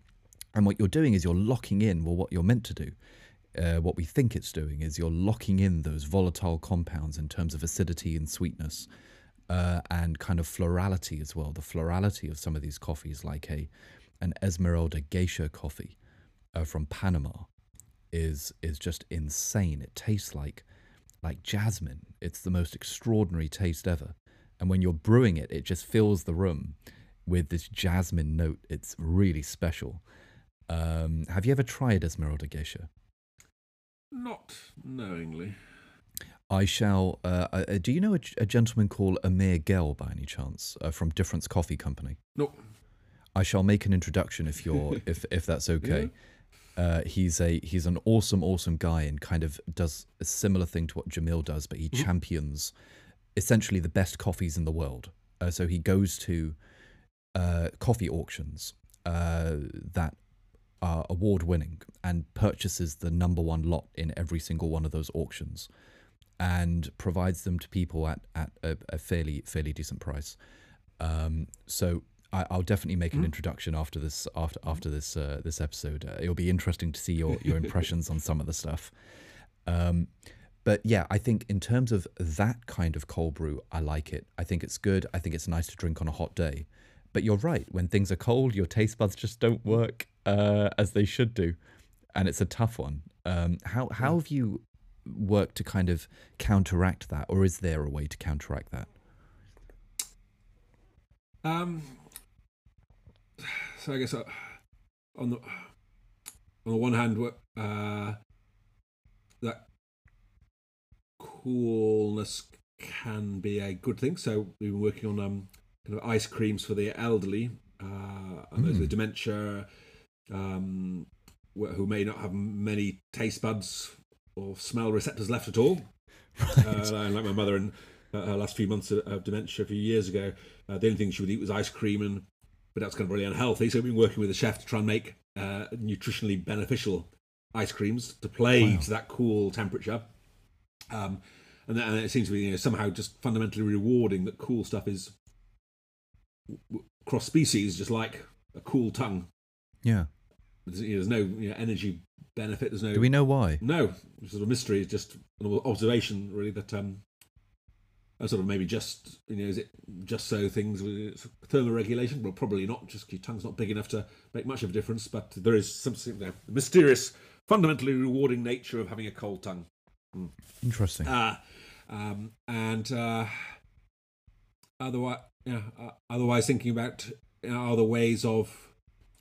And what you're doing is you're locking in well what you're meant to do. Uh, what we think it's doing is you're locking in those volatile compounds in terms of acidity and sweetness, uh, and kind of florality as well. The florality of some of these coffees, like a an Esmeralda Geisha coffee uh, from Panama, is is just insane. It tastes like like jasmine. It's the most extraordinary taste ever. And when you're brewing it, it just fills the room with this jasmine note. It's really special. Um, have you ever tried Esmeralda Geisha? Not knowingly. I shall. Uh, uh, do you know a, a gentleman called Amir Gehl by any chance uh, from Difference Coffee Company? No. I shall make an introduction if you're if if that's okay. Uh, he's a he's an awesome awesome guy and kind of does a similar thing to what Jameel does, but he champions essentially the best coffees in the world. Uh, so he goes to uh, coffee auctions uh, that are award winning and purchases the number one lot in every single one of those auctions and provides them to people at, at a, a fairly fairly decent price. Um, so I, will definitely make an introduction after this after after this uh, this episode. Uh, it'll be interesting to see your your impressions on some of the stuff. Um, but yeah, I think in terms of that kind of cold brew, I like it. I think it's good. I think it's nice to drink on a hot day. But you're right. When things are cold, your taste buds just don't work uh, as they should do, and it's a tough one. Um, how how have you worked to kind of counteract that, or is there a way to counteract that? Um, so I guess uh, on the on the one hand, uh, that coolness can be a good thing. So we've been working on um, kind of ice creams for the elderly uh, and those with hmm. dementia, um, who may not have many taste buds or smell receptors left at all. Right. Uh, like my mother in uh, her last few months of, of, dementia a few years ago, uh, the only thing she would eat was ice cream, and but that's kind of really unhealthy. So we've been working with a chef to try and make uh, nutritionally beneficial ice creams to play wow. to that cool temperature. Um, and, that, and, it seems to be you know, somehow just fundamentally rewarding that cool stuff is cross species, just like a cool tongue. Yeah. There's, you know, there's no you know, energy benefit. There's no. Do we know why? No, it's sort of mystery. It's just an observation, really, that um, sort of maybe just you know, is it just so things with thermoregulation? Well, probably not. Just your tongue's not big enough to make much of a difference. But there is something there, the mysterious, fundamentally rewarding nature of having a cold tongue. Mm. Interesting. Uh, um, and uh, otherwise, yeah, uh, otherwise thinking about you know, other ways of.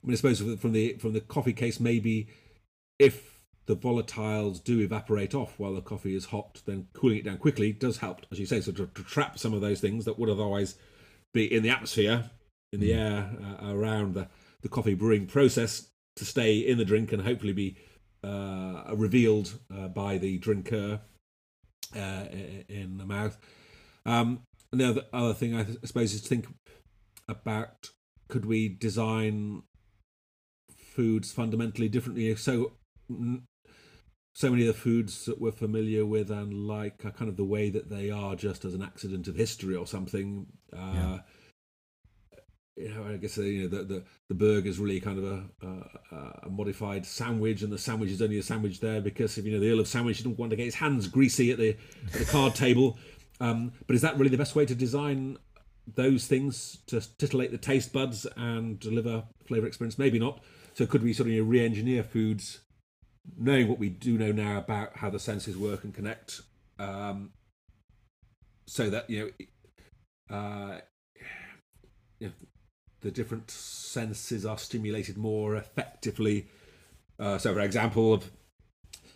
I mean, I suppose from the from the coffee case, maybe if the volatiles do evaporate off while the coffee is hot, then cooling it down quickly does help, as you say, so to, to trap some of those things that would otherwise be in the atmosphere, in the mm. air uh, around the, the coffee brewing process to stay in the drink and hopefully be uh, revealed uh, by the drinker uh, in the mouth. Um, and the other, other thing I suppose is to think about could we design foods fundamentally differently? So so many of the foods that we're familiar with and like are kind of the way that they are just as an accident of history or something. Uh, yeah. You know, I guess uh, you know the, the the burger is really kind of a, a, a, modified sandwich, and the sandwich is only a sandwich there because if you know the Earl of Sandwich didn't want to get his hands greasy at the at the card table. Um, but is that really the best way to design those things to titillate the taste buds and deliver flavor experience? Maybe not. So could we sort of you know, re-engineer foods knowing what we do know now about how the senses work and connect, um, so that you know, uh, you know, the different senses are stimulated more effectively. Uh, so, for example, of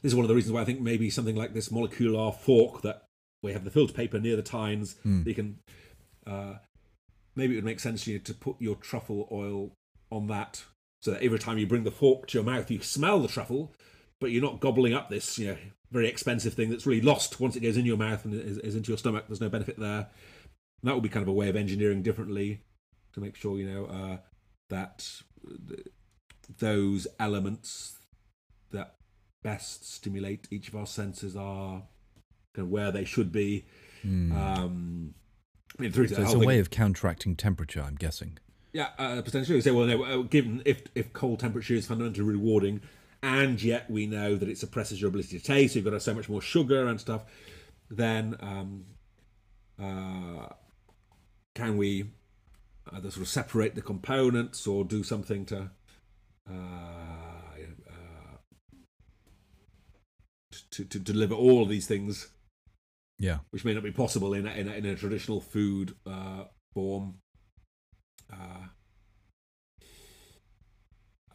this is one of the reasons why I think maybe something like this molecular fork that we have the filter paper near the tines, mm. you can uh, maybe it would make sense to you to put your truffle oil on that so that every time you bring the fork to your mouth, you smell the truffle, but you're not gobbling up this you know very expensive thing that's really lost once it goes in your mouth and is, is into your stomach. There's no benefit there. And that would be kind of a way of engineering differently to make sure you know uh, that those elements that best stimulate each of our senses are kind of where they should be. Mm. Um, I mean, so it's a way of counteracting temperature, I'm guessing. Yeah, uh, potentially. Say, well, no, uh, given if if cold temperature is fundamentally rewarding, and yet we know that it suppresses your ability to taste. You've got so much more sugar and stuff. Then um, uh, can we either sort of separate the components or do something to uh, uh, to, to deliver all of these things? Yeah, which may not be possible in a, in a, in a traditional food uh, form.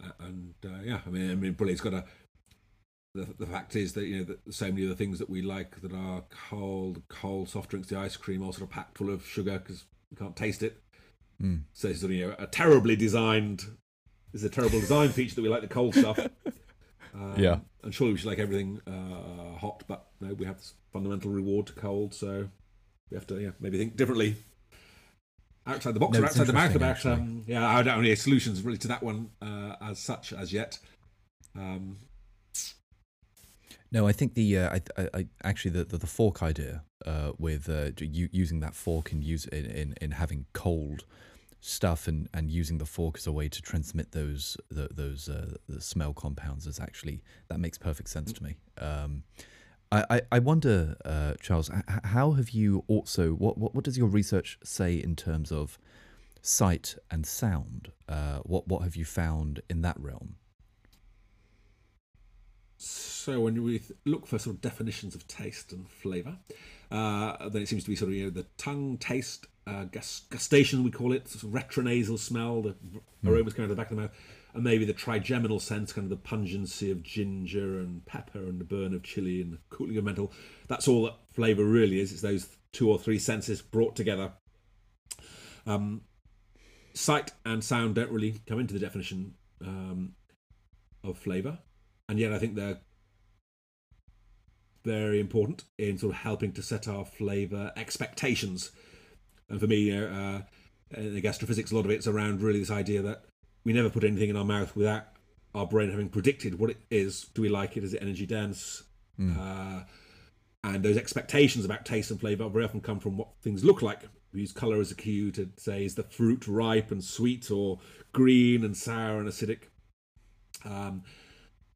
Uh, and uh, yeah, I mean, I mean, probably it's got a. The, the fact is that you know that so many of the things that we like that are cold, cold soft drinks, the ice cream, all sort of packed full of sugar because we can't taste it. Mm. So it's you know a terribly designed. It's a terrible design feature that we like the cold stuff. Um, Yeah. and surely we should like everything uh, hot, but no, we have this fundamental reward to cold, so we have to yeah maybe think differently. Outside the box No, or outside the mouth about um, yeah I don't have any solutions really to that one uh, as such as yet. Um, No, I think the uh, I, I, I actually the, the the fork idea uh, with uh, u- using that fork and use in, in, in having cold stuff and, and using the fork as a way to transmit those the, those uh, the smell compounds is actually that makes perfect sense to me. Um, I, I, wonder, uh, Charles, how have you also what, what what does your research say in terms of sight and sound? Uh, what what have you found in that realm? So when we look for sort of definitions of taste and flavour, uh, then it seems to be sort of you know the tongue taste, uh, gus- gustation we call it, sort of retronasal smell, the aromas coming out of the back of the mouth, and maybe the trigeminal sense, kind of the pungency of ginger and pepper and the burn of chili and the cooling of menthol. That's all that flavour really is. It's those two or three senses brought together. Um, sight and sound don't really come into the definition um, of flavour and yet I think they're very important in sort of helping to set our flavour expectations. And for me, you uh, in the gastrophysics, a lot of it's around really this idea that we never put anything in our mouth without our brain having predicted what it is. Do we like it? Is it energy dense? Uh, and those expectations about taste and flavour very often come from what things look like. We use colour as a cue to say, is the fruit ripe and sweet or green and sour and acidic? Um,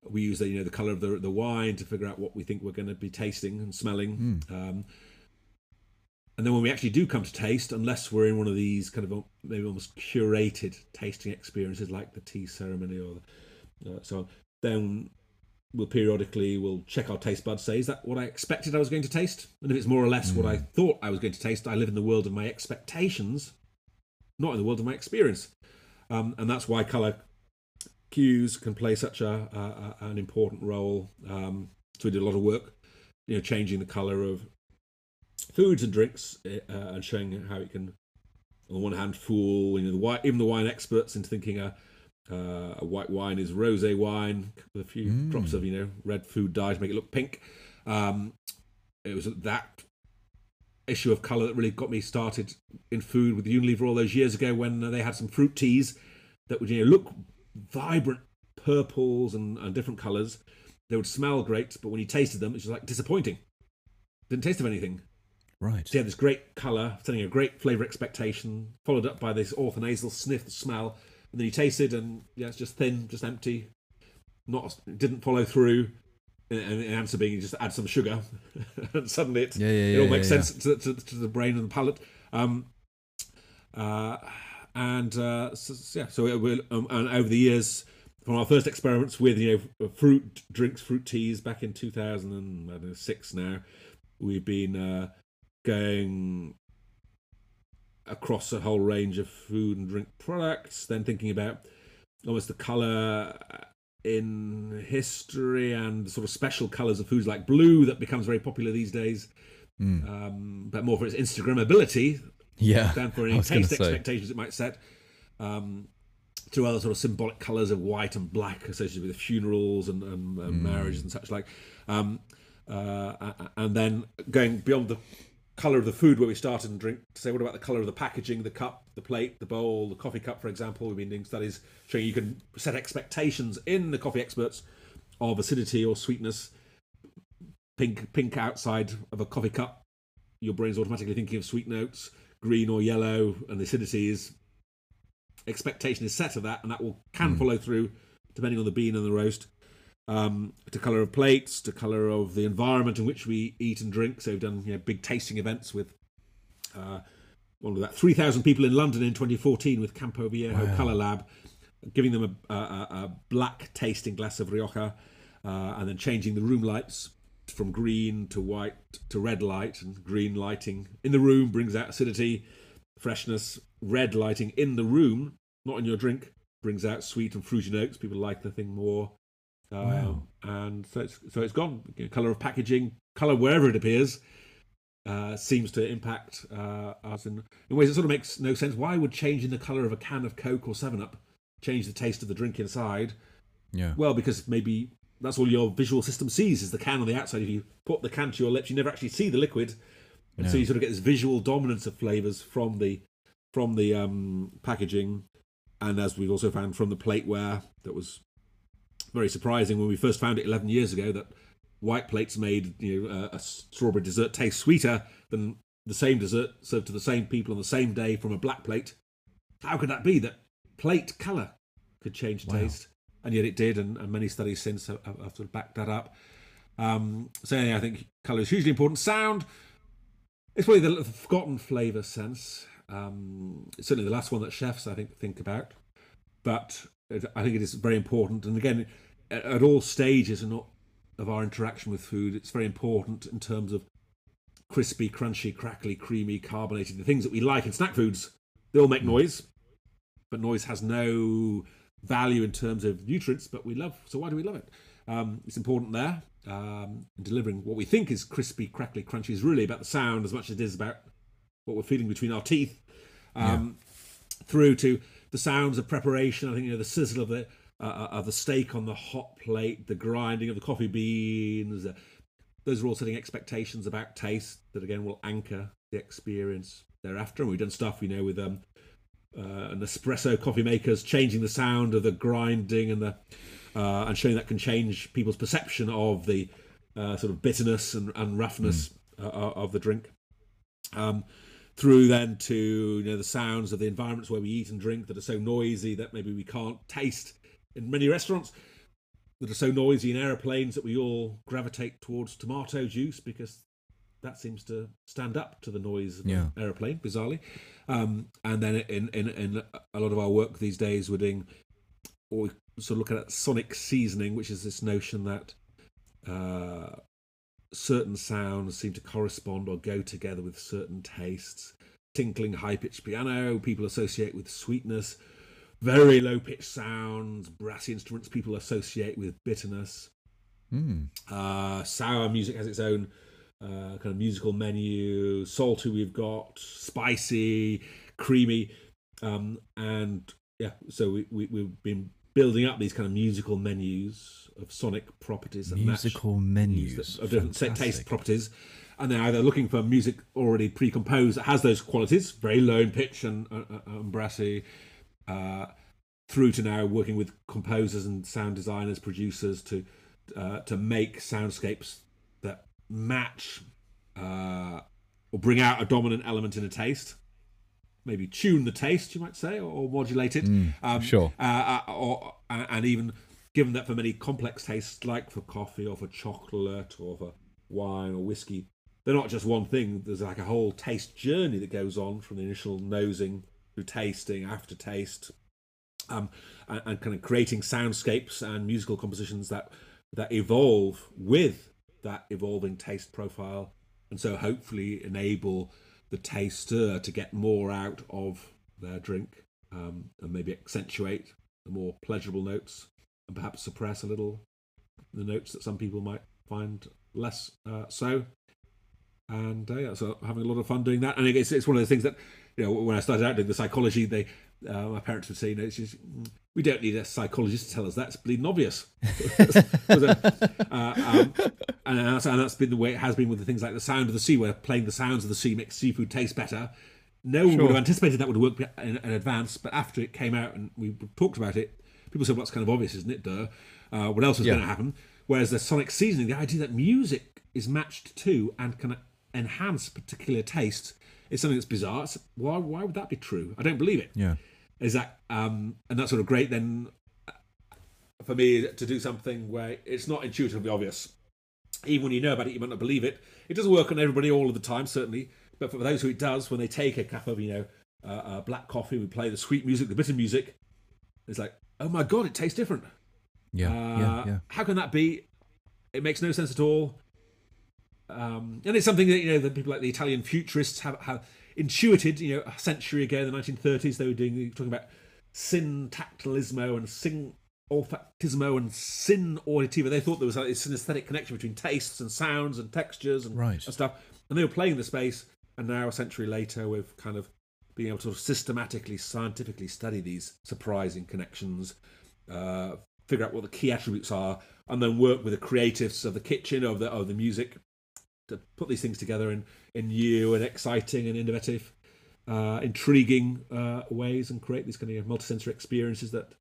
we use the you know the color of the the wine to figure out what we think we're going to be tasting and smelling. Um, and then when we actually do come to taste, unless we're in one of these kind of maybe almost curated tasting experiences like the tea ceremony or the, uh, so on, then we'll periodically we'll check our taste buds. Say, is that what I expected I was going to taste? And if it's more or less what I thought I was going to taste, I live in the world of my expectations, not in the world of my experience. Um, and that's why color cues can play such a, a, a an important role. Um, so we did a lot of work, you know, changing the color of foods and drinks uh, and showing how it can, on the one hand, fool you know the wine, even the wine experts into thinking a uh, a white wine is rosé wine with a few Mm. drops of you know red food dye to make it look pink. Um, it was that issue of color that really got me started in food with Unilever all those years ago when they had some fruit teas that would you know look vibrant purples and, and different colors. They would smell great, but when you tasted them, it's just like disappointing. Didn't taste of anything. Right. So you had this great colour, setting a great flavour expectation, followed up by this orthonasal sniff smell, and then you tasted, and yeah, it's just thin, just empty. Not didn't follow through. And and the answer being you just add some sugar, and suddenly it's, Yeah, yeah, it yeah, all makes sense to, to, to the brain and the palate. Um, uh, and uh, so, so, yeah, so it will, um, and over the years, from our first experiments with you know fruit drinks, fruit teas back in 2006 now, we've been uh, going across a whole range of food and drink products, then thinking about almost the colour in history and sort of special colours of foods like blue that becomes very popular these days, Mm. um, but more for its Instagrammability Yeah. than for any taste expectations it might set. Um, through other sort of symbolic colours of white and black associated with funerals and, and, and Mm. marriages and such like. Um, uh, and then going beyond the colour of the food where we started and drink to say, what about the colour of the packaging, the cup, the plate, the bowl, the coffee cup, for example? We've been doing studies showing you can set expectations in the coffee experts of acidity or sweetness. Pink, pink outside of a coffee cup, your brain's automatically thinking of sweet notes. Green or yellow, and the acidity is expectation is set of that, and that will can hmm. follow through depending on the bean and the roast. Um, to colour of plates, to colour of the environment in which we eat and drink. So we've done you know, big tasting events with uh, one of that three thousand people in London in 2014 with Campo Viejo Wow. Colour Lab, giving them a, a, a a black tasting glass of Rioja, uh, and then changing the room lights from green to white to red light, and green lighting in the room brings out acidity, freshness. Red lighting in the room, not in your drink, brings out sweet and fruity notes. People like the thing more. Wow. And so it's, so it's gone. Color of packaging, color wherever it appears, uh, seems to impact uh, us in, in ways that sort of makes no sense. Why would changing the color of a can of Coke or Seven Up change the taste of the drink inside? Yeah. Well, because maybe that's all your visual system sees is the can on the outside. If you put the can to your lips, you never actually see the liquid, and so you sort of get this visual dominance of flavors from the from the um, packaging, and as we've also found from the plateware, that was very surprising when we first found it 11 years ago that white plates made you know a, a strawberry dessert taste sweeter than the same dessert served to the same people on the same day from a black plate. How could that be that plate color could change Wow. taste? And yet it did, and, and many studies since have, have sort of backed that up. Um, so yeah, I think color is hugely important. Sound, it's probably the forgotten flavor sense. Um, it's certainly the last one that chefs I think think about, but I think it is very important. And again, at, at all stages and of our interaction with food, it's very important in terms of crispy, crunchy, crackly, creamy, carbonated. The things that we like in snack foods, they all make noise, but noise has no value in terms of nutrients. But we love, so why do we love it? Um, it's important there. Um, and delivering what we think is crispy, crackly, crunchy is really about the sound as much as it is about what we're feeling between our teeth. Um, Through to the sounds of preparation. I think you know the sizzle of the uh, of the steak on the hot plate, the grinding of the coffee beans. Uh, those are all setting expectations about taste that again will anchor the experience thereafter. And we've done stuff, you know, with um, uh, an espresso coffee makers changing the sound of the grinding and the uh, and showing that can change people's perception of the uh, sort of bitterness and, and roughness uh, of the drink. Um, through then to you know the sounds of the environments where we eat and drink that are so noisy that maybe we can't taste in many restaurants that are so noisy in aeroplanes that we all gravitate towards tomato juice because that seems to stand up to the noise of Yeah. an aeroplane, bizarrely. Um, and then in, in in a lot of our work these days, we're doing or we sort of look at sonic seasoning, which is this notion that uh, certain sounds seem to correspond or go together with certain tastes. Tinkling high pitched piano, people associate with sweetness. Very low pitched sounds, brassy instruments, people associate with bitterness. Mm. Uh, sour music has its own uh, kind of musical menu. Salty, we've got spicy, creamy, um, and yeah. So we, we we've been building up these kind of musical menus of sonic properties that match Musical menus. of different set taste properties, and they're either looking for music already pre-composed that has those qualities, very low in pitch and, uh, uh, and brassy, uh, through to now working with composers and sound designers, producers to uh, to make soundscapes that match uh, or bring out a dominant element in a taste. Maybe tune the taste, you might say, or, or modulate it. um, sure. Uh, uh, or uh, and even given that for many complex tastes, like for coffee or for chocolate or for wine or whiskey, they're not just one thing. There's like a whole taste journey that goes on from the initial nosing through tasting, aftertaste, um, and, and kind of creating soundscapes and musical compositions that that evolve with that evolving taste profile, and so hopefully enable the taster to get more out of their drink um, and maybe accentuate the more pleasurable notes and perhaps suppress a little the notes that some people might find less uh, so. And uh, yeah, so having a lot of fun doing that. And it's, it's one of those things that, you know, when I started out doing the psychology, they uh, my parents would say, you know, it's just, "Mm, we don't need a psychologist to tell us that's bleeding obvious. uh, um, and, that's, and that's been the way it has been with the things like the sound of the sea, where playing the sounds of the sea makes seafood taste better. No one Sure. would have anticipated that would work in, in advance, but after it came out and we talked about it, people said, well, that's kind of obvious, isn't it, duh? Uh, what else is Yeah. going to happen? Whereas the sonic seasoning, the idea that music is matched to and can enhance particular tastes is something that's bizarre. It's- why, why would that be true? I don't believe it Yeah. Is that um and that's sort of great then uh, for me to do something where it's not intuitively obvious even when you know about it you might not believe it it doesn't work on everybody all of the time certainly but for those who it does when they take a cup of you know uh, uh, black coffee we play the sweet music the bitter music it's like oh my god it tastes different Yeah. uh, yeah. Yeah. how can that be it makes no sense at all um, and it's something that you know that people like the Italian futurists have, have intuited. You know, a century ago, in the 1930s, they were doing talking about syntactilismo and sing olfactismo and sin auditiva. They thought there was a, a synesthetic connection between tastes and sounds and textures and, Right. and stuff. and they were playing the space. And now, a century later, we've kind of being able to sort of systematically, scientifically study these surprising connections, uh, figure out what the key attributes are, and then work with the creatives of the kitchen of the of the music to put these things together in in new and exciting and innovative, uh, intriguing uh, ways, and create these kind of multisensory experiences that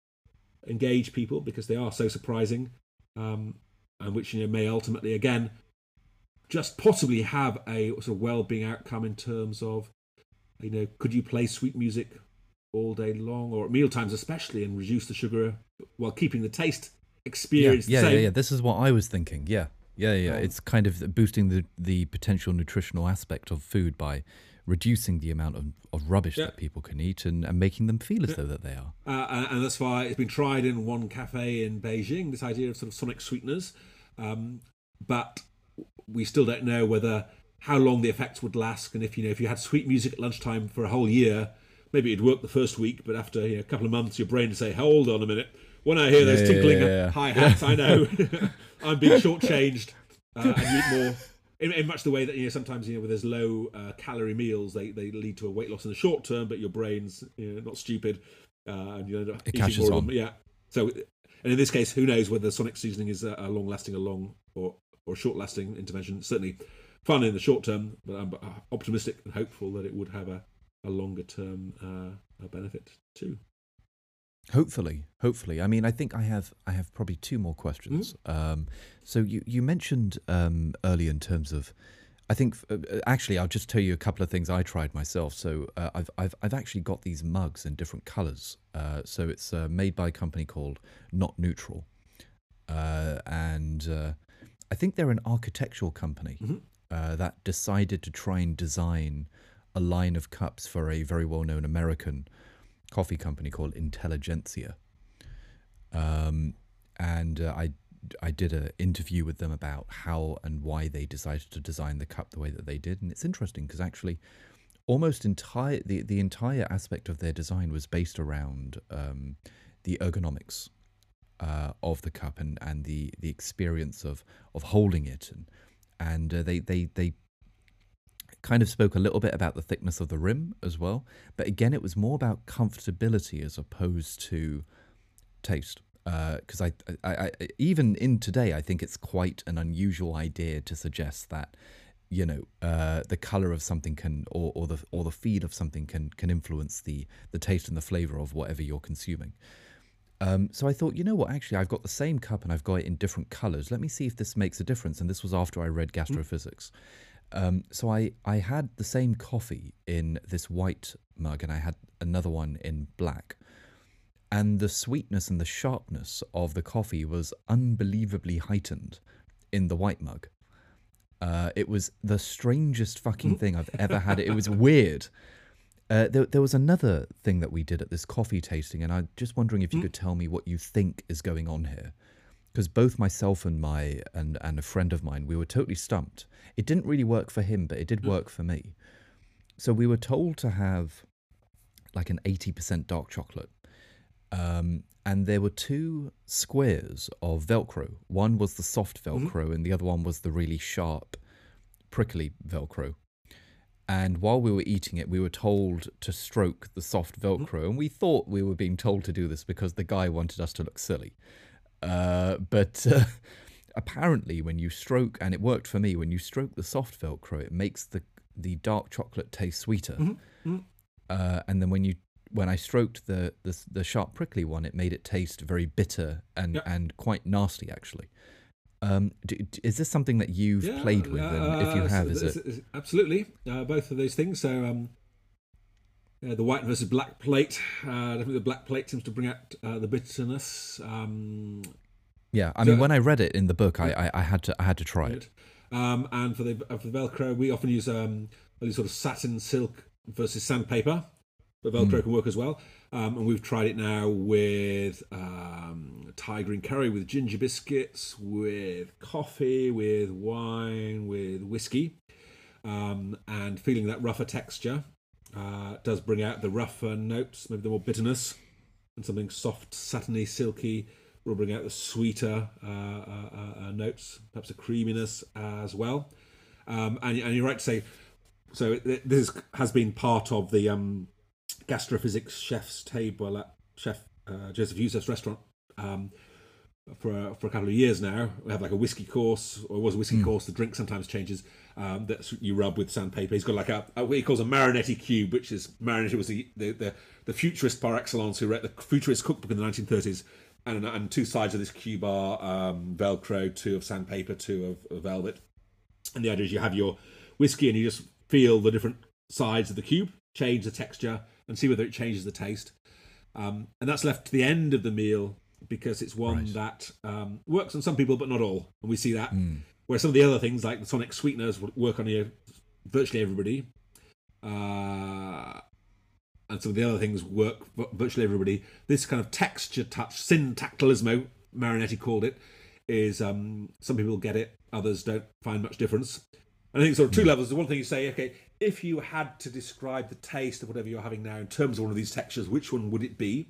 engage people because they are so surprising, um, and which you know may ultimately again just possibly have a sort of well-being outcome in terms of you know, could you play sweet music all day long or at meal times especially and reduce the sugar while keeping the taste experience yeah, yeah, yeah, yeah. This is what I was thinking. Yeah. Yeah, yeah. Um, it's kind of boosting the, the potential nutritional aspect of food by reducing the amount of, of rubbish yeah. that people can eat and, and making them feel as yeah. though that they are. Uh, and that's why it's been tried in one cafe in Beijing, this idea of sort of sonic sweeteners. Um, but we still don't know whether how long the effects would last, and if you know if you had sweet music at lunchtime for a whole year, maybe it'd work the first week, but after you know, a couple of months, your brain would say, "Hold on a minute." When I hear those yeah, tinkling yeah, yeah, hi hats, I know I'm being shortchanged. Uh, and eat more. In, in, much the way that you know sometimes you know with those low uh, calorie meals they, they lead to a weight loss in the short term, but your brain's you know, not stupid, uh, and you end up it eating more on. of them. Yeah. So, and in this case, who knows whether sonic seasoning is a, a long lasting, a long or or short lasting intervention? Certainly, fun in the short term, but I'm optimistic and hopeful that it would have a, a longer term uh, benefit too. Hopefully, hopefully. I mean, I think I have I have probably two more questions. Mm-hmm. Um, so you you mentioned um, earlier in terms of, I think uh, actually I'll just tell you a couple of things I tried myself. So uh, I've I've I've actually got these mugs in different colours. Uh, so it's uh, made by a company called Not Neutral, uh, and uh, I think they're an architectural company. Mm-hmm uh, that decided to try and design a line of cups for a very well known American coffee company called Intelligentsia. Um, and uh, I I did an interview with them about how and why they decided to design the cup the way that they did, and it's interesting because actually, almost entire the the entire aspect of their design was based around um, the ergonomics uh, of the cup and and the the experience of of holding it and and uh, they they they kind of spoke a little bit about the thickness of the rim as well. But again, it was more about comfortability as opposed to taste. Because uh, I, I, I, even in today, I think it's quite an unusual idea to suggest that you know uh, the color of something can or, or the or the feed of something can can influence the the taste and the flavor of whatever you're consuming. Um, so I thought, you know what? Actually, I've got the same cup and I've got it in different colors. Let me see if this makes a difference. And this was after I read mm. Um, so I, I had the same coffee in this white mug and I had another one in black. And the sweetness and the sharpness of the coffee was unbelievably heightened in the white mug. Uh, it was the strangest fucking thing I've ever had. It was weird. Uh, there, there, was another thing that we did at this coffee tasting, and I'm just wondering if you mm. could tell me what you think is going on here, because both myself and my and and a friend of mine, we were totally stumped. It didn't really work for him, but it did mm. work for me. So we were told to have like an eighty percent dark chocolate, um, and there were two squares of Velcro. One was the soft mm-hmm. Velcro, mm-hmm. and the other one was the really sharp, prickly Velcro. And while we were eating it, we were told to stroke the soft Velcro. Mm-hmm. And we thought we were being told to do this because the guy wanted us to look silly. Uh, but uh, apparently, when you stroke, and it worked for me, when you stroke the soft Velcro, it makes the, the dark chocolate taste sweeter. Mm-hmm. mm-hmm. Uh, and then when you when I stroked the, the, the sharp prickly one, it made it taste very bitter and and quite nasty actually. Um, do, is this something that you've yeah, played with? And if you uh, have, so is it absolutely uh, both of those things? So um, the white versus black plate. Uh, definitely, the black plate seems to bring out uh, the bitterness. Um, yeah, I so, mean, when I read it in the book, I, I, I had to I had to try it. Um, and for the for the Velcro, we often use um, sort of satin silk versus sandpaper, but Velcro mm. can work as well. Um, and we've tried it now with um, Thai green curry, with ginger biscuits, with coffee, with wine, with whiskey, um, and feeling that rougher texture uh, does bring out the rougher notes, maybe the more bitterness, and something soft, satiny, silky will bring out the sweeter uh, uh, uh, uh notes, perhaps a creaminess as well. Um, and, and you're right to say, so this has been part of the um, gastrophysics chef's table at Chef uh, Jozef Youssef's restaurant um, for a, for a couple of years now. We have like a whiskey course, or it was a whiskey mm. course. The drink sometimes changes. Um, that you rub with sandpaper. He's got like a, a, what he calls a Marinetti cube, which is Marinetti was the, the, the, the futurist par excellence who wrote the futurist cookbook in the 1930s. And, and two sides of this cube are um, Velcro, two of sandpaper, two of, of velvet. And the idea is you have your whiskey and you just feel the different sides of the cube, change the texture, and see whether it changes the taste. Um, and that's left to the end of the meal because it's one right. that um, works on some people but not all, and we see that. Mm. Where some of the other things like the sonic sweeteners work on virtually everybody, uh, and some of the other things work virtually everybody. This kind of texture touch, syntactilismo, Marinetti called it, is um, some people get it, others don't find much difference. And I think sort of two mm. levels. The one thing you say, okay, if you had to describe the taste of whatever you're having now in terms of one of these textures, which one would it be?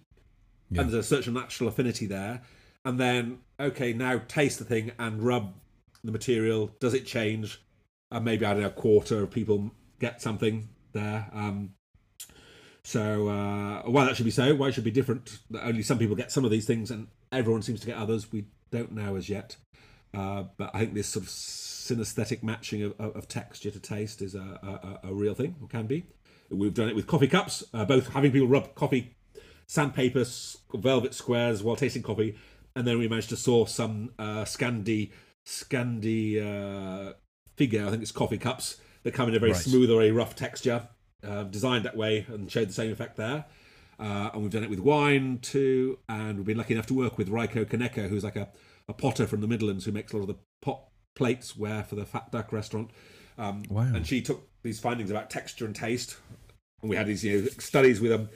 Yeah. And there's a certain natural affinity there. And then, okay, now taste the thing and rub the material. Does it change? And maybe I don't know, a quarter of people get something there. Um, so uh, why that should be so? Why it should be different? That only some people get some of these things and everyone seems to get others. We don't know as yet. Uh, but I think this sort of synesthetic matching of, of, texture to taste is a, a, a, real thing, or can be. We've done it with coffee cups, uh, both having people rub coffee sandpaper velvet squares while tasting coffee, and then we managed to source some uh, Scandi Scandi uh, figure. I think it's coffee cups that come in a very right. smooth or a rough texture, uh, designed that way, and showed the same effect there. Uh, and we've done it with wine too, and we've been lucky enough to work with Reiko Kaneko, who's like a, a potter from the Midlands who makes a lot of the pot plates ware for the Fat Duck restaurant. Um, wow. And she took these findings about texture and taste, and we had these you know, studies with them. Um,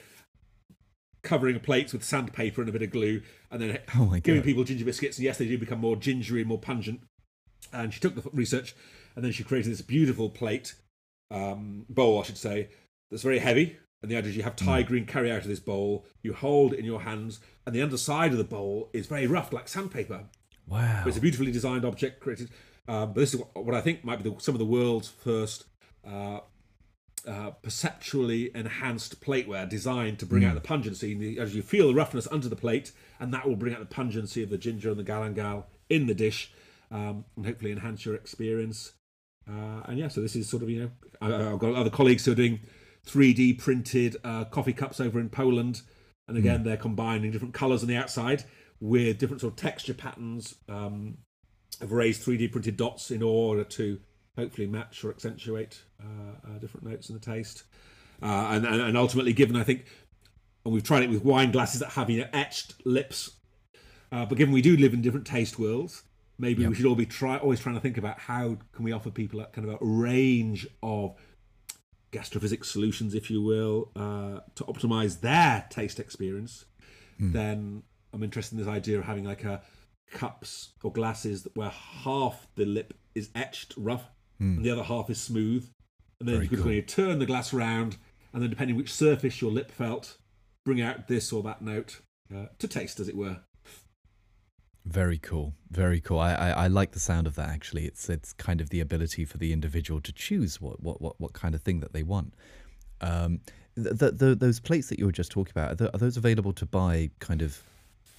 covering plates with sandpaper and a bit of glue, and then oh giving people ginger biscuits. And yes, they do become more gingery, and more pungent. And she took the research, and then she created this beautiful plate um, bowl, I should say, that's very heavy. And the idea is you have Thai mm. green curry out of this bowl, you hold it in your hands, and the underside of the bowl is very rough, like sandpaper. Wow! But it's a beautifully designed object created. Um, but this is what, what, I think might be the, some of the world's first uh, uh, perceptually enhanced plateware designed to bring mm. out the pungency. As you feel the roughness under the plate, and that will bring out the pungency of the ginger and the galangal in the dish, um, and hopefully enhance your experience. Uh, and yeah, so this is sort of you know I, have got other colleagues who are doing 3D printed uh, coffee cups over in Poland, and again mm. they're combining different colours on the outside with different sort of texture patterns. Um, of raised 3D printed dots in order to hopefully match or accentuate uh, uh, different notes in the taste. Uh, and, and, and ultimately, given I think, and we've tried it with wine glasses that have you know etched lips, uh, but given we do live in different taste worlds, maybe yep. we should all be try always trying to think about how can we offer people a kind of a range of gastrophysics solutions, if you will, uh, to optimize their taste experience. Mm. Then I'm interested in this idea of having like a cups or glasses where half the lip is etched rough mm. and the other half is smooth. And then Very you could cool. turn the glass round, and then depending which surface your lip felt, bring out this or that note uh, to taste, as it were. Very cool, very cool. I, I, I, like the sound of that. Actually, it's it's kind of the ability for the individual to choose what what what, what kind of thing that they want. Um, the, the, those plates that you were just talking about are, are those available to buy kind of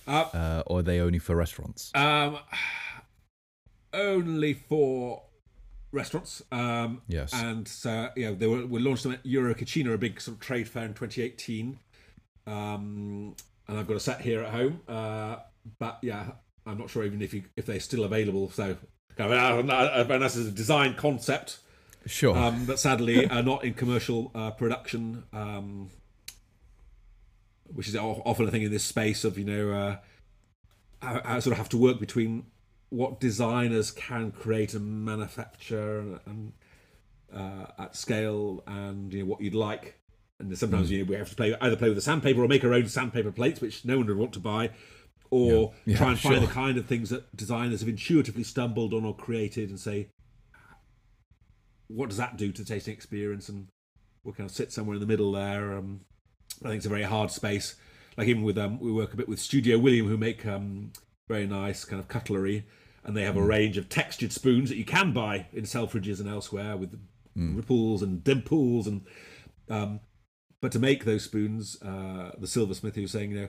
uh, uh, or are they only for restaurants? Um, only for restaurants. Um, yes. And so, yeah, they were we launched them at Eurokitchen, a big sort of trade fair in 2018. Um, and I've got a set here at home. Uh, but yeah, I'm not sure even if you, if they're still available. So, kind of, uh, as a design concept. Sure. Um, but sadly, are not in commercial uh, production. Um, which is often a thing in this space of you know uh, I, I, sort of have to work between what designers can create and manufacture and, and uh, at scale and you know what you'd like and sometimes mm. you know, we have to play either play with the sandpaper or make our own sandpaper plates which no one would want to buy or yeah. Yeah, try and find the kind of things that designers have intuitively stumbled on or created and say what does that do to the tasting experience and we'll kind of sit somewhere in the middle there um, I think it's a very hard space. Like even with um, we work a bit with Studio William, who make um, very nice kind of cutlery, and they have a range of textured spoons that you can buy in Selfridges and elsewhere with ripples and dimples and. Um, but to make those spoons, uh, the silversmith who was saying, you know,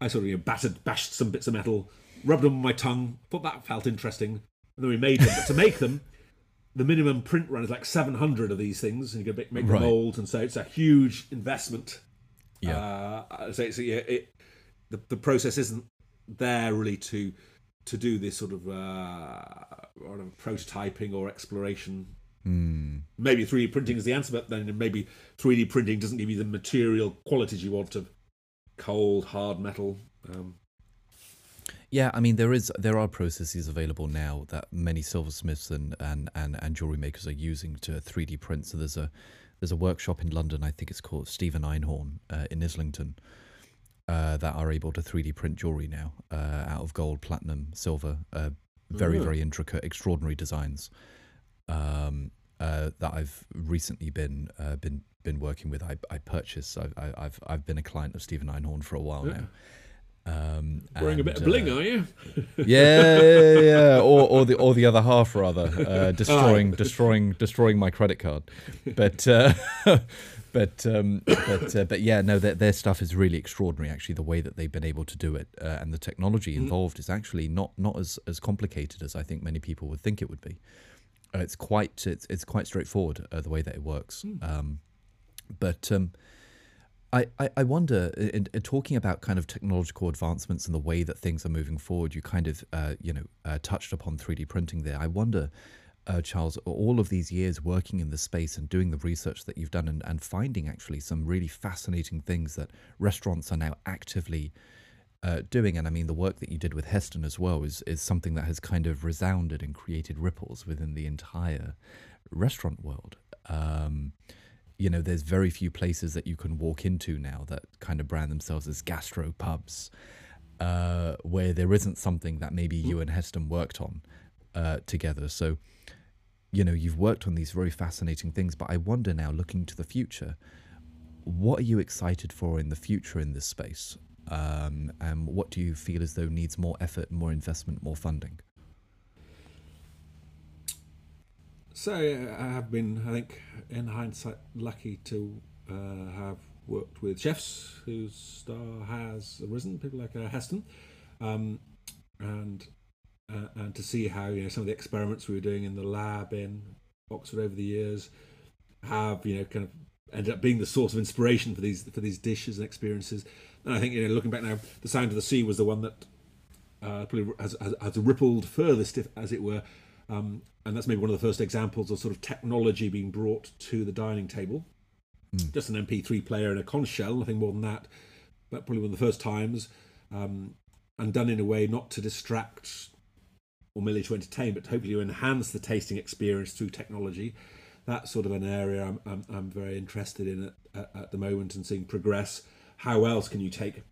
I sort of you know, battered, bashed some bits of metal, rubbed them on my tongue, thought that felt interesting, and then we made them. But to make them, the minimum print run is like 700 of these things, and you got to make Right. the molds, and so it's a huge investment. Yeah. Uh, so it's, yeah, it, the, the process isn't there really to to do this sort of uh, prototyping or exploration. Hmm. Maybe 3D printing is the answer, but then maybe 3D printing doesn't give you the material qualities you want of cold, hard metal. Um, Yeah, I mean there is there are processes available now that many silversmiths and and, and, and jewelry makers are using to 3D print. So there's a there's a workshop in London, I think it's called Stephen Einhorn uh, in Islington, uh, that are able to 3D print jewelry now uh, out of gold, platinum, silver. Uh, very Oh. very intricate, extraordinary designs um, uh, that I've recently been uh, been been working with. I, I purchased. I've, I- I've I've been a client of Stephen Einhorn for a while Yeah. now. Um, wearing a bit of bling, uh, are you? yeah, yeah, yeah, or or the or the other half rather, uh, destroying destroying destroying my credit card, but uh, but um, but uh, but yeah, no, their their stuff is really extraordinary. Actually, the way that they've been able to do it uh, and the technology involved is actually not not as as complicated as I think many people would think it would be. Uh, it's quite it's it's quite straightforward uh, the way that it works. Um, but um, I, I, wonder, in, in talking about kind of technological advancements and the way that things are moving forward, you kind of, uh, you know, uh, touched upon 3D printing there. I wonder, uh, Charles, all of these years working in the space and doing the research that you've done and, and finding actually some really fascinating things that restaurants are now actively uh, doing. And I mean, the work that you did with Heston as well is, is something that has kind of resounded and created ripples within the entire restaurant world. Um, you know, there's very few places that you can walk into now that kind of brand themselves as gastro pubs, uh, where there isn't something that maybe you and Heston worked on uh, together. So, you know, you've worked on these very fascinating things, but I wonder now, looking to the future, what are you excited for in the future in this space? Um, and what do you feel as though needs more effort, more investment, more funding? So I have been, I think, in hindsight, lucky to uh, have worked with chefs whose star has arisen, people like uh, Heston, um, and uh, and to see how you know some of the experiments we were doing in the lab in Oxford over the years have you know kind of ended up being the source of inspiration for these for these dishes and experiences. And I think you know looking back now, the Sound of the Sea was the one that uh, probably has, has, has rippled furthest, if, as it were. Um, and that's maybe one of the first examples of sort of technology being brought to the dining table. Just an MP3 player and a conch shell, nothing more than that. But probably one of the first times, um, and done in a way not to distract or merely to entertain, but hopefully to enhance the tasting experience through technology. That's sort of an area I'm, I'm, I'm very interested in at, at the moment and seeing progress. How else can you take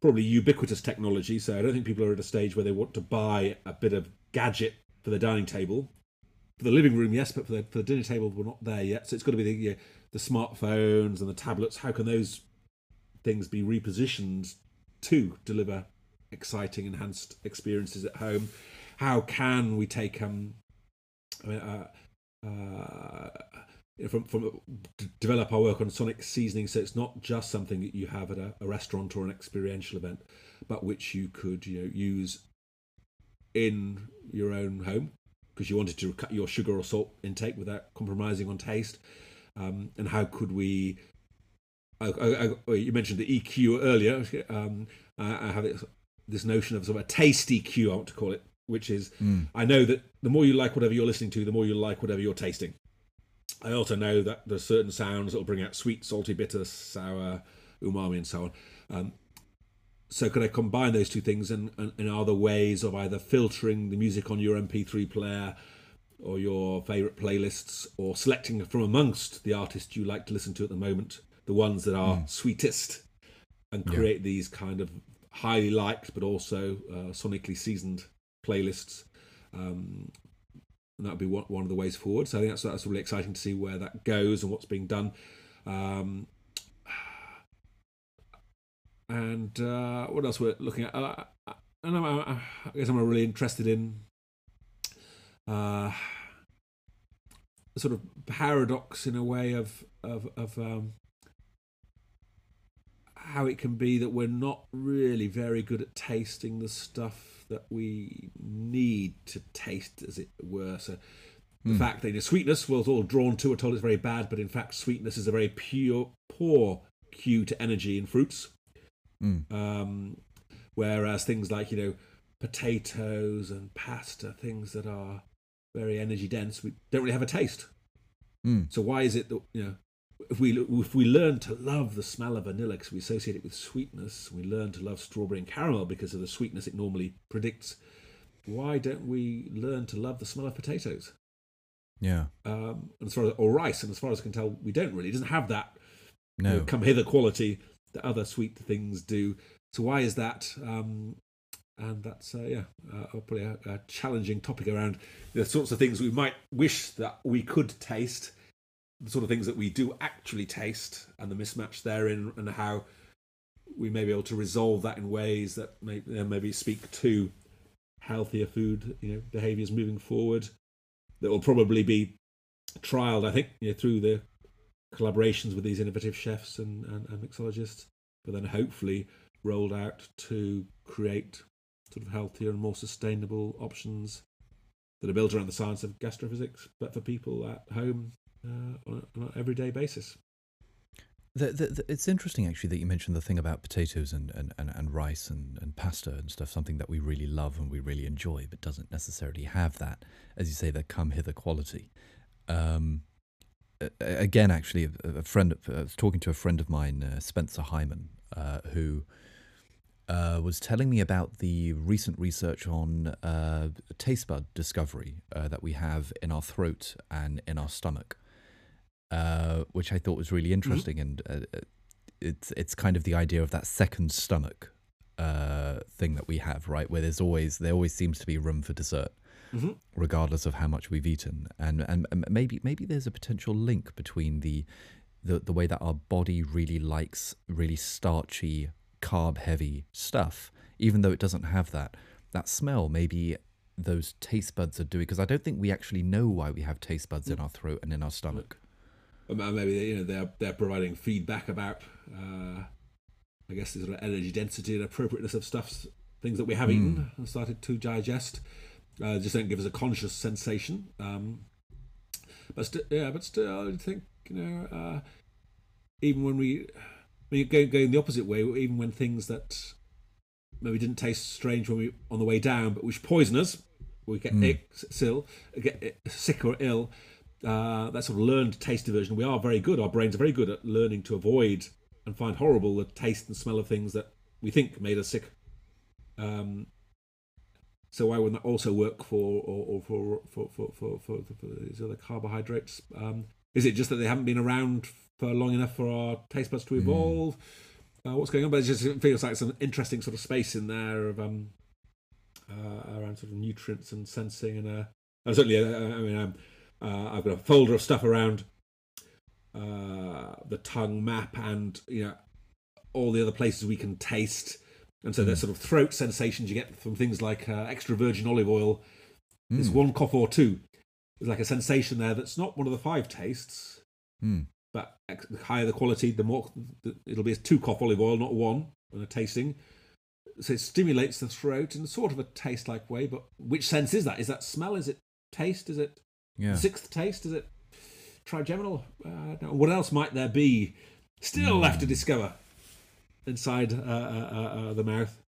probably ubiquitous technology? So I don't think people are at a stage where they want to buy a bit of gadget for the dining table. For the living room, yes, but for the, for the dinner table, we're not there yet. So it's got to be the, you know, the smartphones and the tablets. How can those things be repositioned to deliver exciting, enhanced experiences at home? How can we take um, I mean, uh, uh, from from develop our work on sonic seasoning, so it's not just something that you have at a, a restaurant or an experiential event, but which you could you know use in your own home because you wanted to cut your sugar or salt intake without compromising on taste. Um, and how could we? I, I, I, you mentioned the EQ earlier. Um, I, I have this, this notion of sort of a taste EQ, I want to call it, which is I know that the more you like whatever you're listening to, the more you like whatever you're tasting. I also know that there's certain sounds that will bring out sweet, salty, bitter, sour, umami, and so on. Um, so could I combine those two things and, and, and are there ways of either filtering the music on your MP3 player or your favourite playlists or selecting from amongst the artists you like to listen to at the moment, the ones that are sweetest and Yeah. create these kind of highly liked but also uh, sonically seasoned playlists. Um, and that would be one, one of the ways forward. So I think that's that's really exciting to see where that goes and what's being done. Um, and uh, what else we're looking at? Uh, I, I, don't know, I, I guess I'm really interested in uh, sort of paradox in a way of of of um, how it can be that we're not really very good at tasting the stuff that we need to taste, as it were. So the Mm. fact that you know, sweetness was all drawn to, we're told it's very bad, but in fact, sweetness is a very pure, poor cue to energy in fruits. Mm. Um, whereas things like you know potatoes and pasta, things that are very energy dense, we don't really have a taste. Mm. So why is it that you know if we if we learn to love the smell of vanilla because we associate it with sweetness, we learn to love strawberry and caramel because of the sweetness it normally predicts. Why don't we learn to love the smell of potatoes? Yeah. Um, and as far as or rice, and as far as I can tell, we don't really. It doesn't have that you know, come hither quality that other sweet things do. So why is that? Um, and that's uh, yeah, uh, probably a, a challenging topic around the sorts of things we might wish that we could taste, the sort of things that we do actually taste, and the mismatch therein, and how we may be able to resolve that in ways that may maybe speak to healthier food, you know, behaviours moving forward. That will probably be trialed, I think, you know, through the collaborations with these innovative chefs and, and, and mixologists, but then hopefully rolled out to create sort of healthier and more sustainable options that are built around the science of gastrophysics, but for people at home uh, on, a, on an everyday basis. The, the, the, it's interesting actually that you mentioned the thing about potatoes and, and, and, and rice and, and pasta and stuff, something that we really love and we really enjoy, but doesn't necessarily have that, as you say, that come hither quality. Um, again, actually, a, friend, I was talking to a friend of mine, uh, Spencer Hyman, uh, who uh, was telling me about the recent research on uh, taste bud discovery uh, that we have in our throat and in our stomach uh, which I thought was really interesting. And uh, it's it's kind of the idea of that second stomach uh, thing that we have, right? Where there's always there always seems to be room for dessert, Mm-hmm. regardless of how much we've eaten. And and, and maybe maybe there's a potential link between the the the way that our body really likes really starchy, carb heavy stuff, even though it doesn't have that that smell. Maybe those taste buds are doing because I don't think we actually know why we have taste buds in our throat and in our stomach. Or maybe you know they're they're providing feedback about, uh, I guess, the sort of energy density and appropriateness of stuffs, things that we have eaten and started to digest. Uh, just don't give us a conscious sensation. Um, but st- yeah, but still, I think you know, uh, even when we, when you go going the opposite way, even when things that maybe didn't taste strange when we on the way down, but which poison us, we get Mm. ick, sill, get sick or ill. Uh, that sort of learned taste aversion. We are very good. Our brains are very good at learning to avoid and find horrible the taste and smell of things that we think made us sick. Um, so why wouldn't that also work for or, or for, for, for, for, for, for these other carbohydrates? Um, is it just that they haven't been around for long enough for our taste buds to evolve? Uh, what's going on? But it just feels like some interesting sort of space in there of um, uh, around sort of nutrients and sensing and uh, and certainly uh, I mean um, uh, I've got a folder of stuff around uh, the tongue map and you know all the other places we can taste. And so there's sort of throat sensations you get from things like uh, extra virgin olive oil. Mm. one cough or two. There's like a sensation there that's not one of the five tastes, Mm. but the higher the quality, the more it'll be a two cough olive oil, not one, when a tasting. So it stimulates the throat in sort of a taste like way. But which sense is that? Is that smell? Is it taste? Is it Yeah. sixth taste? Is it trigeminal? Uh, no. What else might there be still left to discover inside uh, uh, uh, uh, the mouth?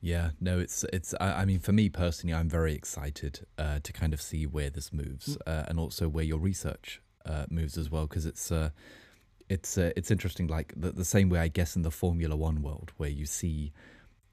Yeah, no, it's it's. I, I mean, for me personally, I'm very excited uh, to kind of see where this moves, uh, and also where your research uh, moves as well, because it's uh, it's uh, it's interesting. Like the, the same way, I guess, in the Formula One world, where you see,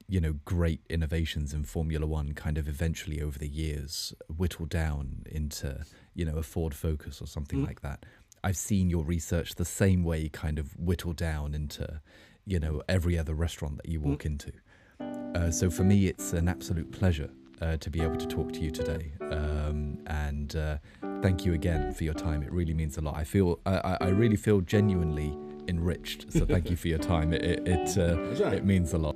you know, great innovations in Formula One, kind of eventually over the years whittle down into you know a Ford Focus or something Mm. like that. I've seen your research the same way, kind of whittle down into, you know, every other restaurant that you walk into. Uh, so for me, it's an absolute pleasure uh, to be able to talk to you today. Um, and uh, thank you again for your time. It really means a lot. I feel, I, I- really feel genuinely enriched. So thank you for your time. It, it, it, uh, it means a lot.